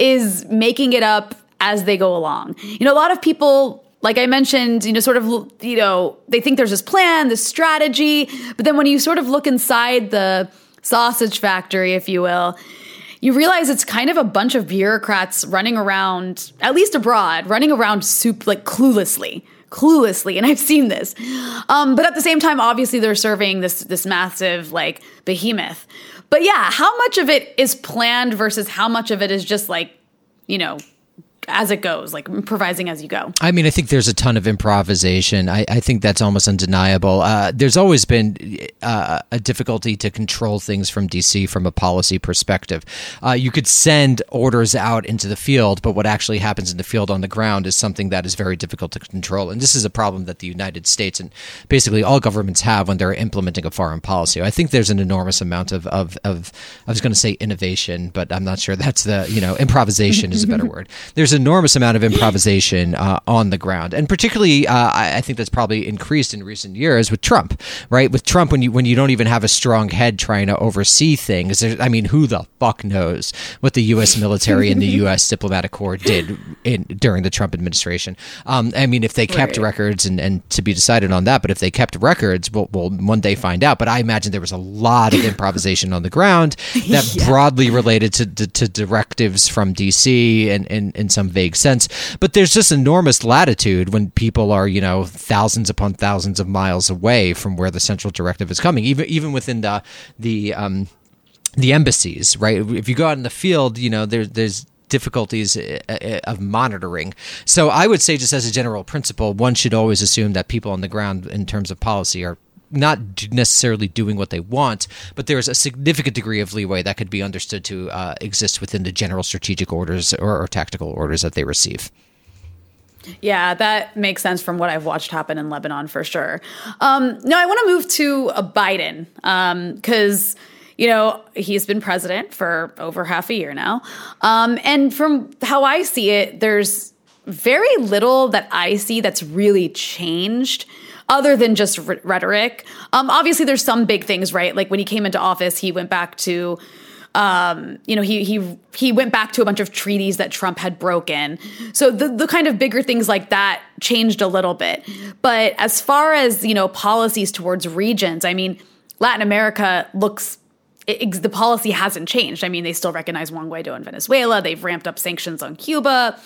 is making it up as they go along? You know, a lot of people like I mentioned, you know, sort of, you know, they think there's this plan, this strategy, but then when you sort of look inside the sausage factory, if you will, you realize it's kind of a bunch of bureaucrats running around, at least abroad, running around soup like cluelessly cluelessly and i've seen this. Um, but at the same time obviously they're serving this this massive like behemoth. But yeah how much of it is planned versus how much of it is just like you know as it goes, like improvising as you go. I mean, I think there's a ton of improvisation. I, I think that's almost undeniable. Uh, there's always been uh, a difficulty to control things from DC from a policy perspective. Uh, you could send orders out into the field, but what actually happens in the field on the ground is something that is very difficult to control. And this is a problem that the United States and basically all governments have when they're implementing a foreign policy. I think there's an enormous amount of, of, of I was going to say innovation, but I'm not sure that's the, you know, improvisation is a better (laughs) word. There's enormous amount of improvisation uh, on the ground, and particularly, uh, I, I, think that's probably increased in recent years with Trump. Right, with Trump, when you when you don't even have a strong head trying to oversee things. I mean, who the fuck knows what the U.S. military and the (laughs) U.S. diplomatic corps did in during the Trump administration? Um, I mean, if they kept right. records, and, and to be decided on that, but if they kept records, we'll, we'll one day find out. But I imagine there was a lot of improvisation on the ground (laughs) that yeah. broadly related to, to, to directives from D.C. and in some some vague sense. But there's just enormous latitude when people are, you know, thousands upon thousands of miles away from where the central directive is coming, even even within the the um, the embassies, right? If you go out in the field, you know, there's there's difficulties uh, uh, of monitoring. So I would say, just as a general principle, one should always assume that people on the ground, in terms of policy, are not necessarily doing what they want, but there is a significant degree of leeway that could be understood to uh, exist within the general strategic orders or, or tactical orders that they receive. Yeah, that makes sense from what I've watched happen in Lebanon for sure. Um, now, I want to move to a Biden because, um, you know, he's been president for over half a year now. Um, and from how I see it, there's very little that I see that's really changed other than just r- rhetoric. Um, obviously, there's some big things, right? Like when he came into office, he went back to. Um, you know, he he he went back to a bunch of treaties that Trump had broken. So the the kind of bigger things like that changed a little bit. But as far as you know, policies towards regions, I mean, Latin America looks it, the policy hasn't changed. I mean, they still recognize Juan Guaido in Venezuela. They've ramped up sanctions on Cuba.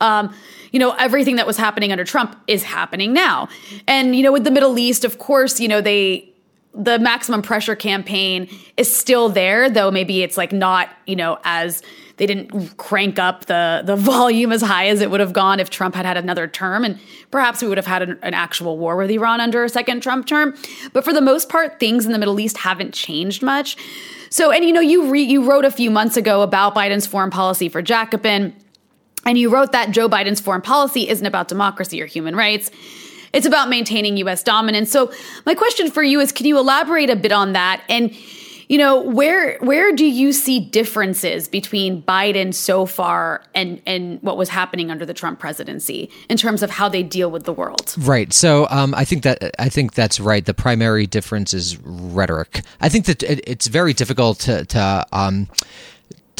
Um, you know, everything that was happening under Trump is happening now. And, you know, with the Middle East, of course, you know, they, the maximum pressure campaign is still there, though maybe it's like not, you know, as they didn't crank up the the (laughs) volume as high as it would have gone if Trump had had another term, and perhaps we would have had an, an actual war with Iran under a second Trump term. But for the most part, things in the Middle East haven't changed much. So, and you know, you re, you wrote a few months ago about Biden's foreign policy for Jacobin, and you wrote that Joe Biden's foreign policy isn't about democracy or human rights. It's about maintaining US dominance. So, my question for you is can you elaborate a bit on that? And you know, where where do you see differences between Biden so far and and what was happening under the Trump presidency in terms of how they deal with the world? Right. So um, I think that I think that's right. The primary difference is rhetoric. I think that it, it's very difficult to to um,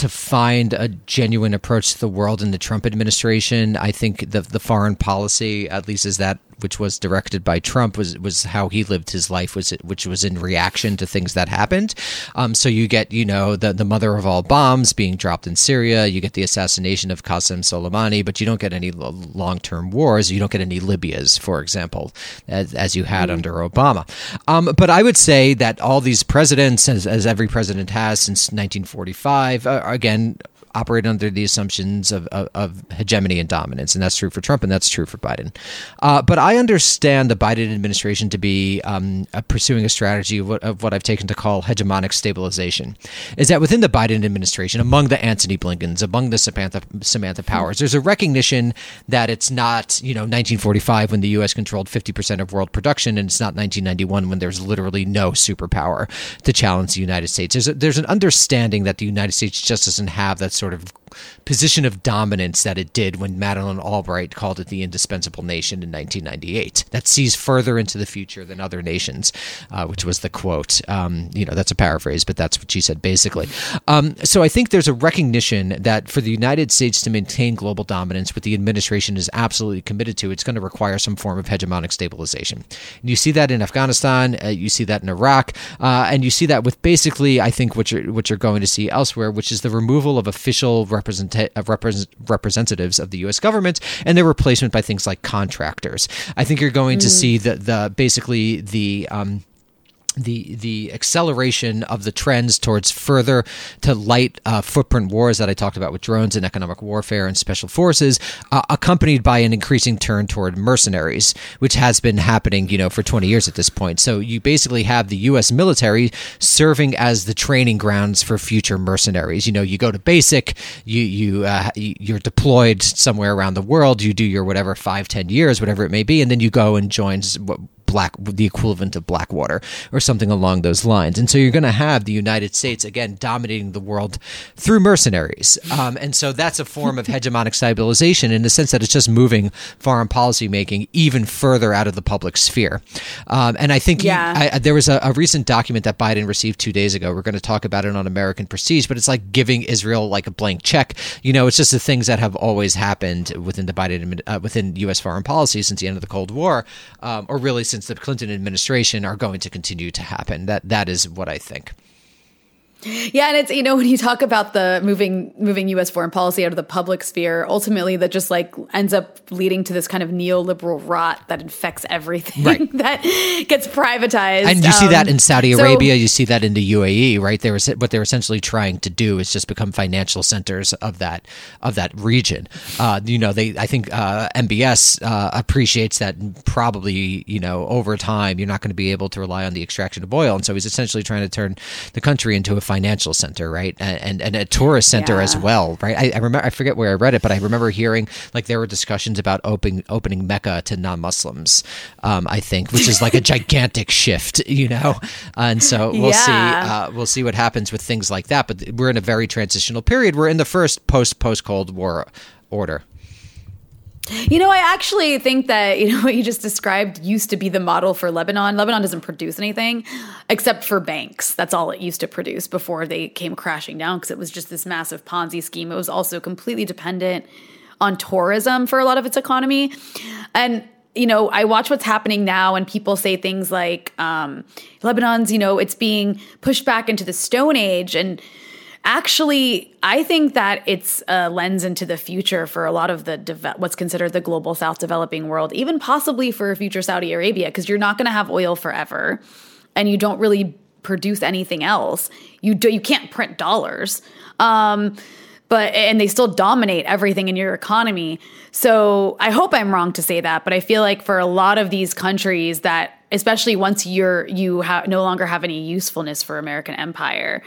to find a genuine approach to the world in the Trump administration. I think the the foreign policy, at least, is that which was directed by Trump, was was how he lived his life, was which was in reaction to things that happened. Um, so you get, you know, the the mother of all bombs being dropped in Syria. You get the assassination of Qasem Soleimani, but you don't get any long term wars. You don't get any Libyas, for example, as, as you had mm. under Obama. Um, but I would say that all these presidents, as, as every president has since 1945, uh, again operate under the assumptions of, of, of, hegemony and dominance, and that's true for Trump, and that's true for Biden. Uh, but I understand the Biden administration to be um, pursuing a strategy of what, of what, I've taken to call hegemonic stabilization. Is that within the Biden administration, among the Antony Blinkens, among the Samantha Samantha Powers, there's a recognition that it's not you know 1945 when the U.S. controlled 50 percent of world production, and it's not 1991 when there's literally no superpower to challenge the United States. There's a, there's an understanding that the United States just doesn't have that sort of position of dominance that it did when Madeleine Albright called it the indispensable nation in 1998. That sees further into the future than other nations, uh, which was the quote. Um, you know, that's a paraphrase, but that's what she said basically. Um, so I think there's a recognition that for the United States to maintain global dominance, what the administration is absolutely committed to, it's going to require some form of hegemonic stabilization. And you see that in Afghanistan, uh, you see that in Iraq, uh, and you see that with basically, I think, what you're what you're going to see elsewhere, which is the removal of official represent- of represent- representatives of the U.S. government and their replacement by things like contractors. I think you're going mm. to see the the basically the um, the the acceleration of the trends towards further to light uh, footprint wars that I talked about with drones and economic warfare and special forces, uh, accompanied by an increasing turn toward mercenaries, which has been happening, you know, for 20 years at this point. So you basically have the U.S. military serving as the training grounds for future mercenaries. You know, you go to basic, you you uh, you're deployed somewhere around the world, you do your whatever five, ten years, whatever it may be, and then you go and join black the equivalent of Blackwater or something along those lines. And so you're going to have the United States again dominating the world through mercenaries. Um, and so that's a form of hegemonic stabilization in the sense that it's just moving foreign policy making even further out of the public sphere. Um, and I think yeah. he, I, there was a, a, recent document that Biden received two days ago. We're going to talk about it on American Prestige, but it's like giving Israel like a blank check. You know, it's just the things that have always happened within the Biden uh, within U.S. foreign policy since the end of the Cold War, um, or really since the Clinton administration are going to continue to happen. That that is what I think. Yeah, and it's you know when you talk about the moving moving U.S. foreign policy out of the public sphere, ultimately that just like ends up leading to this kind of neoliberal rot that infects everything right. (laughs) that gets privatized. And you um, see that in Saudi so, Arabia, you see that in the UAE, right? They were what they're essentially trying to do is just become financial centers of that of that region. Uh, you know, they I think uh, MBS uh, appreciates that probably you know over time you're not going to be able to rely on the extraction of oil, and so he's essentially trying to turn the country into a financial center, right, and and, a tourist center yeah. as well, right? I, I, remember I forget where I read it, but I remember hearing like there were discussions about opening opening Mecca to non-Muslims. Um, I think, which is like a (laughs) gigantic shift, you know. And so we'll yeah. see uh, we'll see what happens with things like that. But we're in a very transitional period. We're in the first post post Cold War order. You know, I actually think that, you know, (laughs) what you just described used to be the model for Lebanon. Lebanon doesn't produce anything except for banks. That's all it used to produce before they came crashing down because it was just this massive Ponzi scheme. It was also completely dependent on tourism for a lot of its economy. And you know, I watch what's happening now, and people say things like, um, Lebanon's, you know, it's being pushed back into the Stone Age. And actually, I think that it's a lens into the future for a lot of the what's considered the global South developing world, even possibly for future Saudi Arabia, because you're not going to have oil forever, and you don't really produce anything else. You do you can't print dollars. Um, but and they still dominate everything in your economy. So I hope I'm wrong to say that, but I feel like for a lot of these countries that especially once you're you ha- no longer have any usefulness for American empire,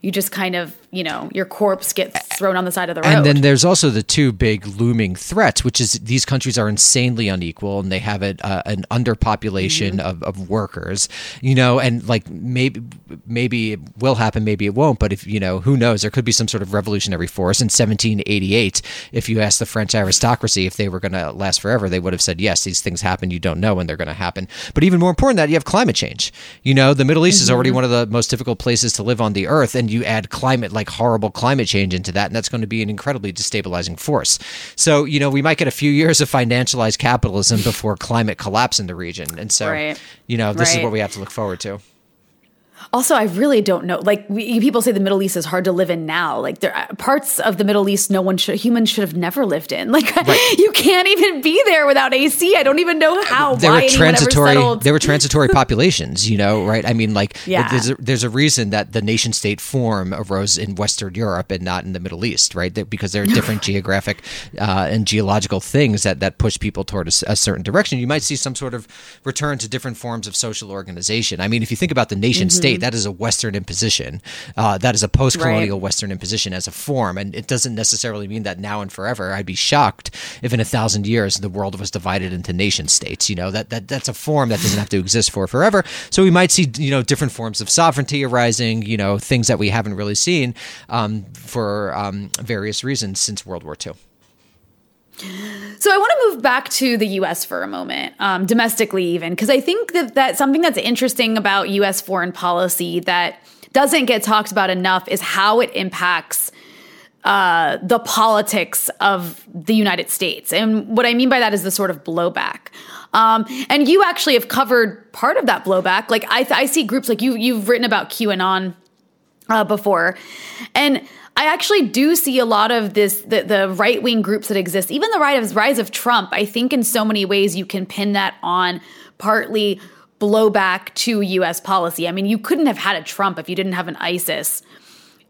you just kind of you know your corpse gets thrown on the side of the road. And then there's also the two big looming threats, which is these countries are insanely unequal and they have a, uh, an underpopulation Mm-hmm. of, of workers, you know, and like maybe maybe it will happen, maybe it won't, but if you know, who knows? There could be some sort of revolutionary force. In 1788, if you ask the French aristocracy if they were going to last forever, they would have said yes. These things happen, you don't know when they're going to happen. But even more important, that you have climate change. You know, the Middle East is already one of the most difficult places to live on the earth, and you add climate like horrible climate change into that, and that's going to be an incredibly destabilizing force. So, you know, we might get a few years of financialized capitalism before climate collapse in the region. And so, Right. you know, this is what we have to look forward to. Also, I really don't know. Like we, people say, the Middle East is hard to live in now. Like there are parts of the Middle East, no one should, humans should have never lived in. (laughs) Like you can't even be there without AC. I don't even know how. there why were transitory there were (laughs) transitory populations you know right i mean like Yeah. there's a, there's a reason that the nation state form arose in western europe and not in the middle east right because there are different (laughs) geographic uh, and geological things that that push people toward a certain direction you might see some sort of return to different forms of social organization i mean if you think about the nation state that is a western imposition. Uh, that is a post-colonial Right. western imposition as a form and it doesn't necessarily mean that now and forever. I'd be shocked if in a thousand years the world was divided into nation states you know? That, that that's a form that doesn't have to exist for forever. So we might see you know different forms of sovereignty arising you know things that we haven't really seen um, for um, various reasons since world war ii So I want to move back to the U.S. for a moment, um, domestically even, because I think that that's something that's interesting about U.S. foreign policy that doesn't get talked about enough is how it impacts uh, the politics of the United States. And what I mean by that is the sort of blowback. Um, and you actually have covered part of that blowback. Like I, I see groups like you, you've written about QAnon uh, before, and I actually do see a lot of this the, the right wing groups that exist, even the rise of, rise of Trump. I think in so many ways you can pin that on partly blowback to U.S. policy. I mean, you couldn't have had a Trump if you didn't have an ISIS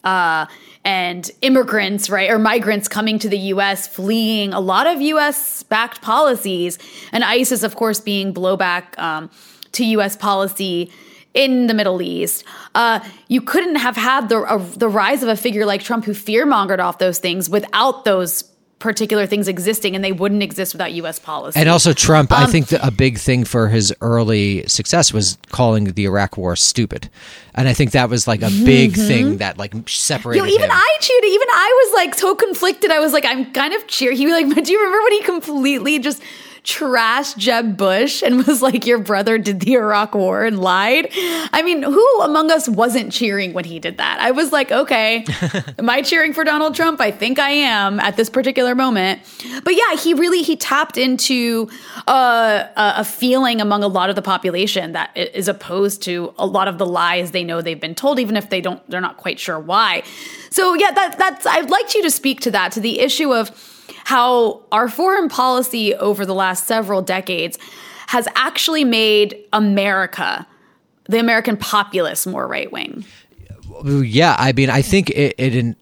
uh, and immigrants, right, or migrants coming to the U.S. fleeing a lot of U.S. backed policies, and ISIS, of course, being blowback um, to U.S. policy in the Middle East. Uh, you couldn't have had the uh, the rise of a figure like Trump who fearmongered off those things without those particular things existing, and they wouldn't exist without U.S. policy. And also, Trump, Um, I think a big thing for his early success was calling the Iraq War stupid. And I think that was like a big thing that like separated Mm-hmm. Yo, even him. I cheered. Even I was like so conflicted. I was like, I'm kind of cheer. He like, (laughs) do you remember when he completely just trashed Jeb Bush and (laughs) was like, your brother did the Iraq War and lied? I mean, who among us wasn't cheering when he did that? I was like, okay, (laughs) am I cheering for Donald Trump? I think I am at this particular moment. But yeah, he really he tapped into uh, a, a feeling among a lot of the population that is opposed to a lot of the lies they know they've been told, even if they don't, they're not quite sure why. So yeah, that that's I'd like you to speak to that to the issue of how our foreign policy over the last several decades has actually made America, the American populace, more right wing. Yeah, I mean, I think it, it in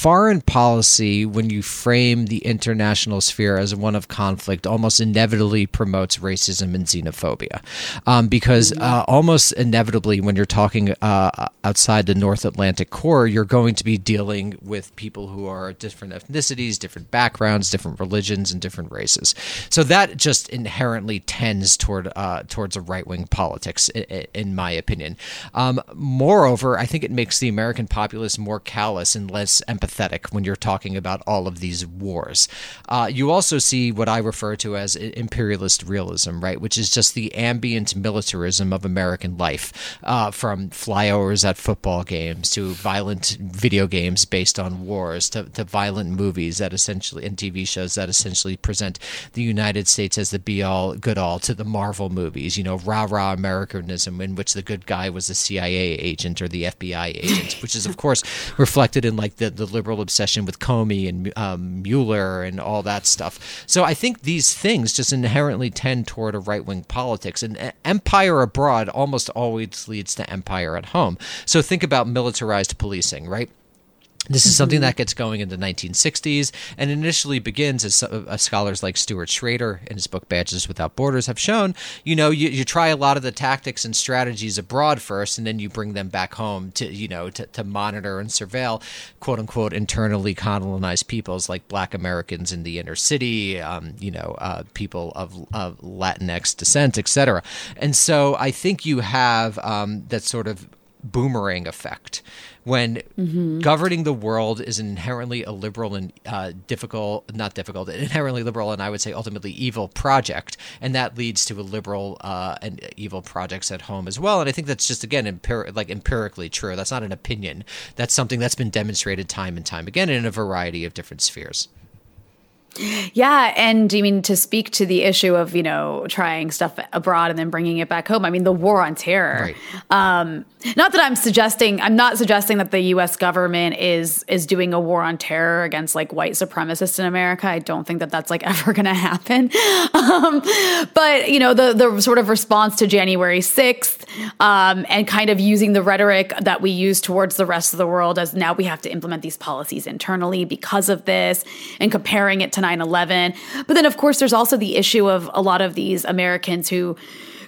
foreign policy, when you frame the international sphere as one of conflict, almost inevitably promotes racism and xenophobia, um, because uh, almost inevitably, when you're talking uh, outside the North Atlantic core, you're going to be dealing with people who are different ethnicities, different backgrounds, different religions, and different races. So that just inherently tends toward uh, towards a right wing politics, i- i- in my opinion. Um, moreover, I think it makes the American populace more callous and less empathetic when you're talking about all of these wars. Uh, you also see what I refer to as imperialist realism, right, which is just the ambient militarism of American life, uh, from flyovers at football games to violent video games based on wars to, to violent movies that essentially and TV shows that essentially present the United States as the be all good all to the Marvel movies, you know, rah rah Americanism in which the good guy was a CIA agent or the FBI agent, which is of course reflected in like the, the liberal obsession with Comey and um, Mueller and all that stuff. So I think these things just inherently tend toward a right wing politics, and empire abroad almost always leads to empire at home. So think about militarized policing, right? This is something mm-hmm. that gets going in the 1960s and initially begins as uh, scholars like Stuart Schrader in his book Badges Without Borders have shown. You know, you, you try a lot of the tactics and strategies abroad first, and then you bring them back home to, you know, to, to monitor and surveil quote unquote internally colonized peoples like black Americans in the inner city, um, you know, uh, people of, of Latinx descent, etc. And so I think you have um, that sort of boomerang effect when mm-hmm. governing the world is inherently a liberal and uh, difficult, not difficult, (laughs) inherently liberal and I would say ultimately evil project, and that leads to a liberal uh, and evil projects at home as well. And I think that's just again empir- like empirically true. That's not an opinion. That's something that's been demonstrated time and time again in a variety of different spheres. Yeah, and I mean to speak to the issue of you know trying stuff abroad and then bringing it back home. I mean the war on terror. Right. Um, not that I'm suggesting. I'm not suggesting that the U.S. government is is doing a war on terror against like white supremacists in America. I don't think that that's like (laughs) ever going to happen. Um, but you know the the sort of response to January 6th um, and kind of using the rhetoric that we use towards the rest of the world as now we have to implement these policies internally because of this and comparing it to 9 11. But then, of course, there's also the issue of a lot of these Americans who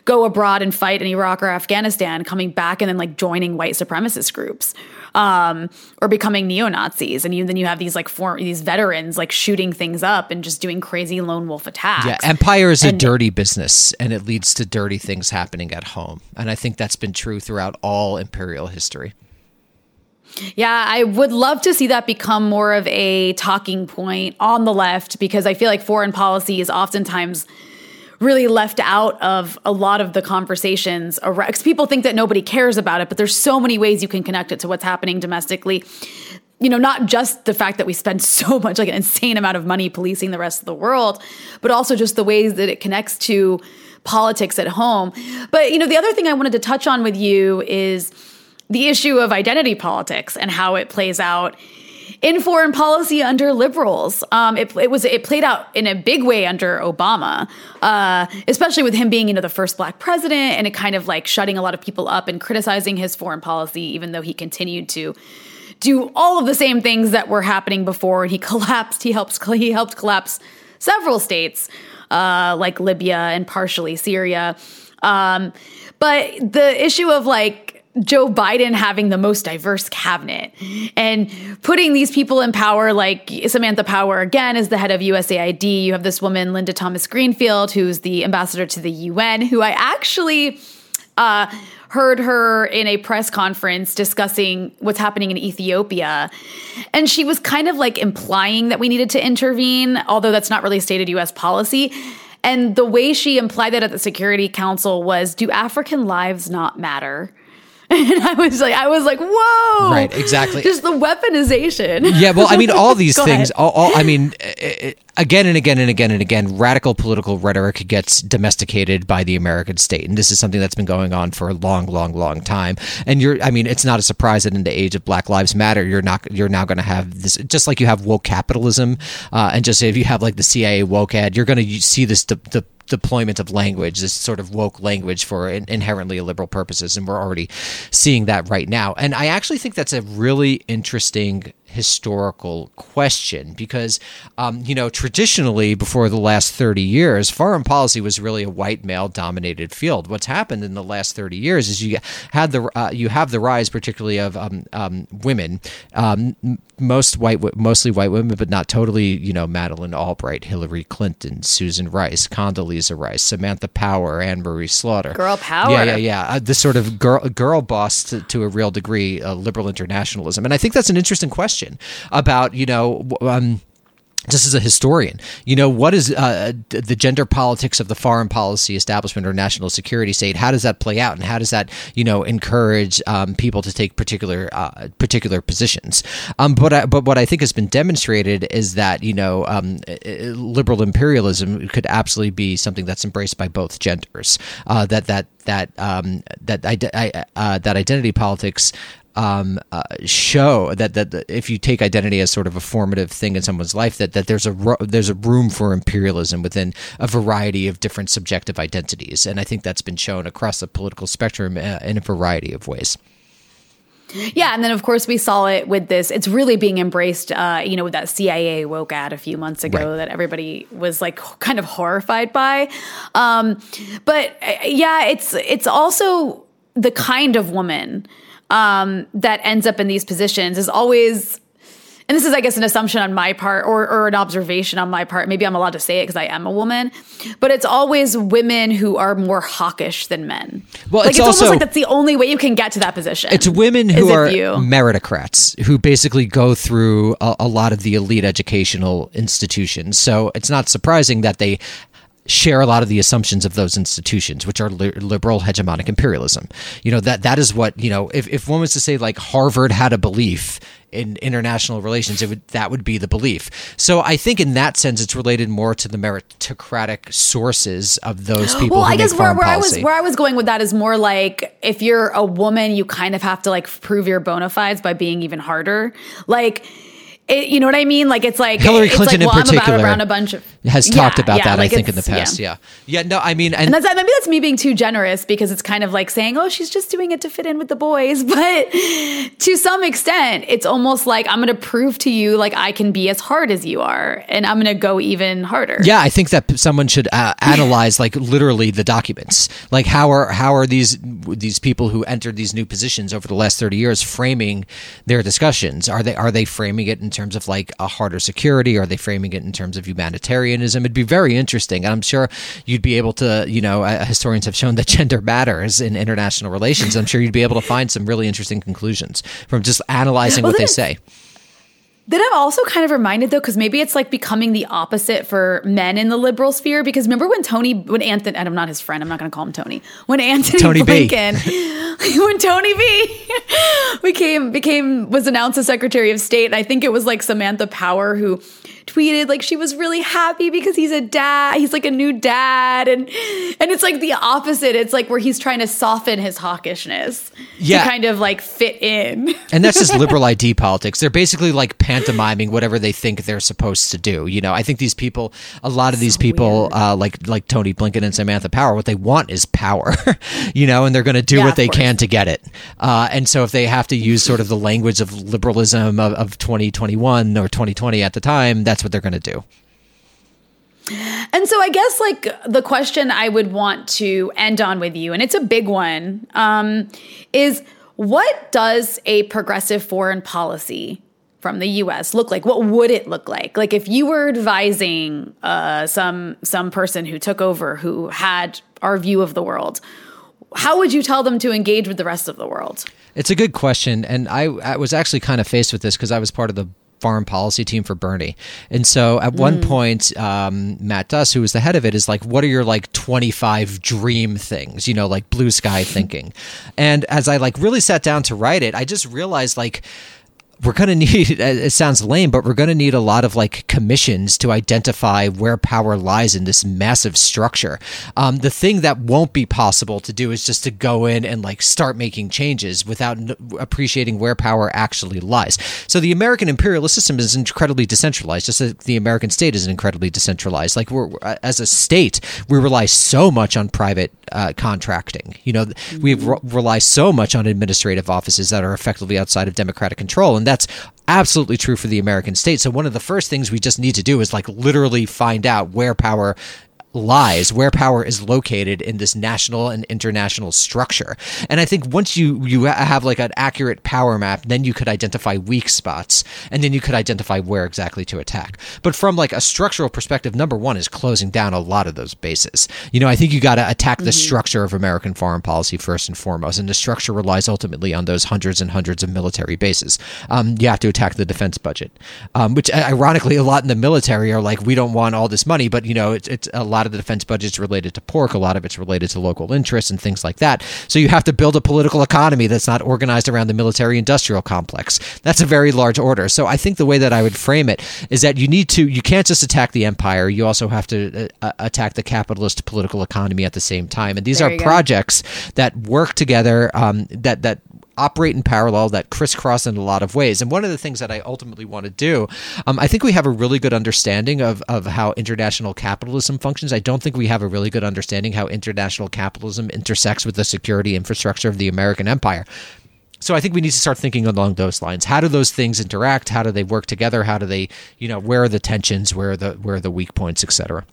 go abroad and fight in Iraq or Afghanistan, coming back and then like joining white supremacist groups, um, or becoming neo Nazis, and you, then you have these like for, these veterans like shooting things up and just doing crazy lone wolf attacks. Yeah, empire is and, a dirty business, and it leads to dirty things happening at home, and I think that's been true throughout all imperial history. Yeah, I would love to see that become more of a talking point on the left because I feel like foreign policy is oftentimes really left out of a lot of the conversations people think that nobody cares about it but there's so many ways you can connect it to what's happening domestically. You know not just the fact that we spend (laughs) so much like an insane amount of money policing the rest of the world but also just the ways that it connects to politics at home. But you know the other thing i wanted to touch on with you is the issue of identity politics and how it plays out in foreign policy under liberals. Um, it, it, was it played out in a big way under Obama, uh, especially with him being you know the first black president, and it kind of like shutting a lot of people up and criticizing his foreign policy, even though he continued to do all of the same things that were happening before. And he (laughs) collapsed. He helped he helped collapse several states uh, like Libya and partially Syria. Um, but the issue of like Joe Biden having the most diverse cabinet and putting these people in power, like Samantha Power again is the head of USAID. You have this woman, Linda Thomas Greenfield, who's the ambassador to the UN, who I actually uh, heard her in a press conference discussing what's happening in Ethiopia. And she was kind of like implying that we needed to intervene, although that's not really stated US policy. And the way she implied that at the Security Council was do African lives not matter? And I was like, I was like, whoa, right, exactly. Just the weaponization. Yeah, well, I mean, (laughs) all these things. All, all, I mean, it, again and again and again and again, radical political rhetoric gets domesticated by the American state, and this is something that's been going on for a long, long, long time. And you're, I mean, it's not a surprise that in the age of Black Lives Matter, you're not, you're now going to have this, just like you have woke capitalism, uh, and just if you have like the CIA woke ad, you're going to see this the, the deployment of language, this sort of woke language for inherently illiberal purposes, and we're already seeing that right now. And I actually think that's a really interesting historical question because, um, you know, traditionally before the last 30 years, foreign policy was really a white male dominated field. What's happened in the last 30 years is you had the uh, you have the rise, particularly of um, um, women, um, most white, mostly white women, but not totally. You know, Madeleine Albright, Hillary Clinton, Susan Rice, Condoleezza Rice, Samantha Power, Anne Marie Slaughter. Girl power. Yeah, yeah, yeah. Uh, this sort of girl girl boss to, to a real degree, uh, liberal internationalism, and I think that's an interesting question question about you know. Um, just as a historian, you know, what is uh, the gender politics of the foreign policy establishment or national security state? How does that play out, and how does that, you know, encourage um, people to take particular uh, particular positions? Um, but I, but what I think has been demonstrated is that you know, um, liberal imperialism could absolutely be something that's embraced by both genders. Uh, that that that um, that uh, that identity politics um, uh, show that, that, that if you take identity as sort of a formative thing in someone's life, that that there's a ro- there's a room for imperialism within a variety of different subjective identities, and I think that's been shown across the political spectrum uh, in a variety of ways. Yeah, and then of course we saw it with this. It's really being embraced, uh, you know, with that CIA woke ad a few months ago right. that everybody was like kind of horrified by. Um, but uh, yeah, it's it's also the kind of woman um, that ends up in these positions is always and this is, I guess, an assumption on my part or, or an observation on my part. Maybe I'm allowed to say it because I am a woman, but it's always women who are more hawkish than men. Well, like, it's, it's also, almost like that's the only way you can get to that position. It's women who are you, meritocrats who basically go through a, a lot of the elite educational institutions. So it's not surprising that they share a lot of the assumptions of those institutions, which are li- liberal hegemonic imperialism. You know that that is what you know. If if one was to say like Harvard had a belief in international relations, it would that would be the belief. So I think in that sense, it's related more to the meritocratic sources of those (gasps) people. Well, I guess where, where I was where I was going with that is more like if you're a woman, you kind of have to like prove your bona fides by being even harder, like it, you know what I mean? Like it's like Hillary Clinton like, well, in particular around a bunch of has yeah, talked about yeah, that. Like I think in the past, yeah. yeah, yeah. No, I mean, and, and that's maybe that's me being too generous because it's kind of like saying, "Oh, she's just doing it to fit in with the boys," (laughs) but to some extent, it's almost like I'm going to prove to you like I can be as hard as you are, and I'm going to go even harder. Yeah, I think that someone should uh, analyze like literally the documents. Like how are how are these these people who entered these new positions over the last 30 years framing their discussions? Are they are they framing it in terms of like a harder security? Are they framing it in terms of humanitarianism? It'd be very interesting. And I'm sure you'd be able to, you know, uh, historians have shown that (laughs) gender matters in international relations. I'm sure you'd be able to find some really interesting conclusions from just analyzing well, what they say. Then I'm also kind of reminded though, because maybe it's like becoming the opposite for men in the liberal sphere. Because remember when Tony, when Anthony, and I'm not his friend, I'm not going to call him Tony. When Anthony Tony Blinken, (laughs) when Tony B became became was announced as Secretary of State, and I think it was like Samantha Power who tweeted like she was really happy because he's a dad. He's like a new dad, and and it's like the opposite. It's like where he's trying to soften his hawkishness yeah. to kind of like fit in. And that's just (laughs) liberal ID politics. They're basically like pantomiming whatever they think they're supposed to do. You know, I think these people, a lot of these people, uh, like like Tony Blinken and Samantha Power, what they want is power. (laughs) you know, and they're going to do yeah, what they can to get it. Uh, and so if they have to use sort of the language of liberalism of, of 2021 or 2020 at the time, that's what they're going to do. And so I guess like the question I would want to end on with you, and it's a big one, um, is what does a progressive foreign policy from the U.S. look like? What would it look like? Like if you were advising uh, some some person who took over who had our view of the world, how would you tell them to engage with the rest of the world? It's a good question, and I, I was actually kind of faced with this because I was part of the foreign policy team for Bernie. And so at mm. one point, um, Matt Duss, who was the head of it, is like, what are your like 25 dream things, you know, like blue sky thinking? And as I like really sat down to write it, I just realized like, we're going to need (laughs) it sounds lame but we're going to need a lot of like commissions to identify where power lies in this massive structure. Um, the thing that won't be possible to do is just to go in and like start making changes without n- appreciating where power actually lies. So the american imperialist system is incredibly decentralized just as the american state is incredibly decentralized. Like we're as a state we rely so much on private uh, contracting. You know mm-hmm. we re- rely so much on administrative offices that are effectively outside of democratic control and that's absolutely true for the American state. So one of the first things we just need to do is like literally find out where power lies, where power is located in this national and international structure. And I think once you you have like an accurate power map, then you could identify weak spots, and then you could identify where exactly to attack. But from like a structural perspective, number one is closing down a lot of those bases. You know, I think you got to attack the mm-hmm. structure of American foreign policy first and foremost, and the structure relies ultimately on those hundreds and hundreds of military bases. Um, you have to attack the defense budget, um, which ironically a lot in the military are like we don't want all this money, but you know it's, it's a lot of the defense budget is related to pork, a lot of it's related to local interests and things like that. So you have to build a political economy that's not organized around the military industrial complex. That's a very large order. So I think the way that I would frame it is that you need to you can't just attack the empire. You also have to uh, attack the capitalist political economy at the same time. And these there are projects that work together. Um, that that operate in parallel that crisscross in a lot of ways. And one of the things that I ultimately want to do, um, I think we have a really good understanding of, of how international capitalism functions. I don't think we have a really good understanding how international capitalism intersects with the security infrastructure of the American empire. So I think we need to start thinking along those lines. How do those things interact? How do they work together? How do they, you know, where are the tensions? Where are the where are the weak points, et cetera?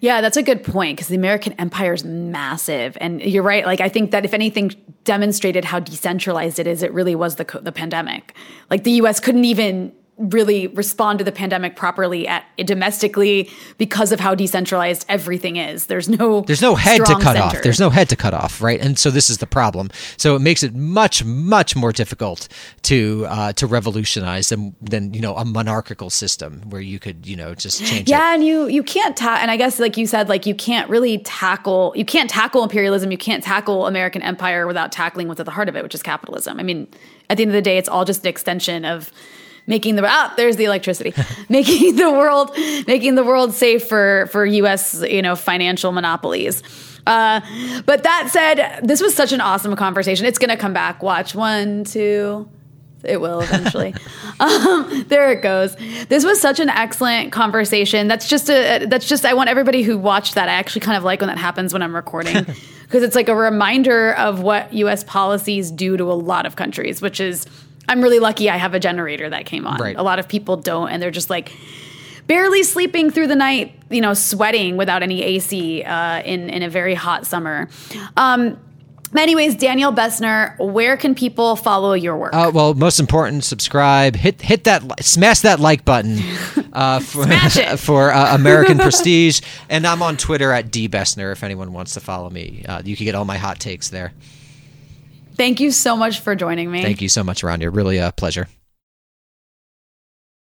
Yeah, that's a good point because the American empire is massive, and you're right. Like, I think that if anything demonstrated how decentralized it is, it really was the the pandemic. Like, the U.S. couldn't even really respond to the pandemic properly at domestically because of how decentralized everything is. There's no there's no head to cut center. off. There's no head to cut off, right? And so this is the problem. So it makes it much much more difficult to uh, to revolutionize than than you know a monarchical system where you could you know just change. Yeah, it. and you you can't ta- and I guess like you said, like you can't really tackle you can't tackle imperialism. You can't tackle American empire without tackling what's at the heart of it, which is capitalism. I mean, at the end of the day, it's all just an extension of making the ah, there's the electricity, (laughs) making the world making the world safe for for U.S. you know financial monopolies. Uh, but that said, this was such an awesome conversation. It's gonna come back. Watch one, two. It will eventually. (laughs) um, there it goes. This was such an excellent conversation. That's just a. That's just. I want everybody who watched that. I actually kind of like when that happens when I'm recording, (laughs) because it's like a reminder of what U.S. policies do to a lot of countries, which is I'm really lucky I have a generator that came on. Right. A lot of people don't, and they're just like barely sleeping through the night, you know, sweating without any AC uh, in in a very hot summer. Um, Anyways, Daniel Bessner, where can people follow your work? Uh, well, most important, subscribe, hit hit that, smash that like button (laughs) uh, for (laughs) for uh, American (laughs) Prestige, and I'm on Twitter at d Bessner if anyone wants to follow me. Uh, you can get all my hot takes there. Thank you so much for joining me. Thank you so much, Rania. Really a pleasure.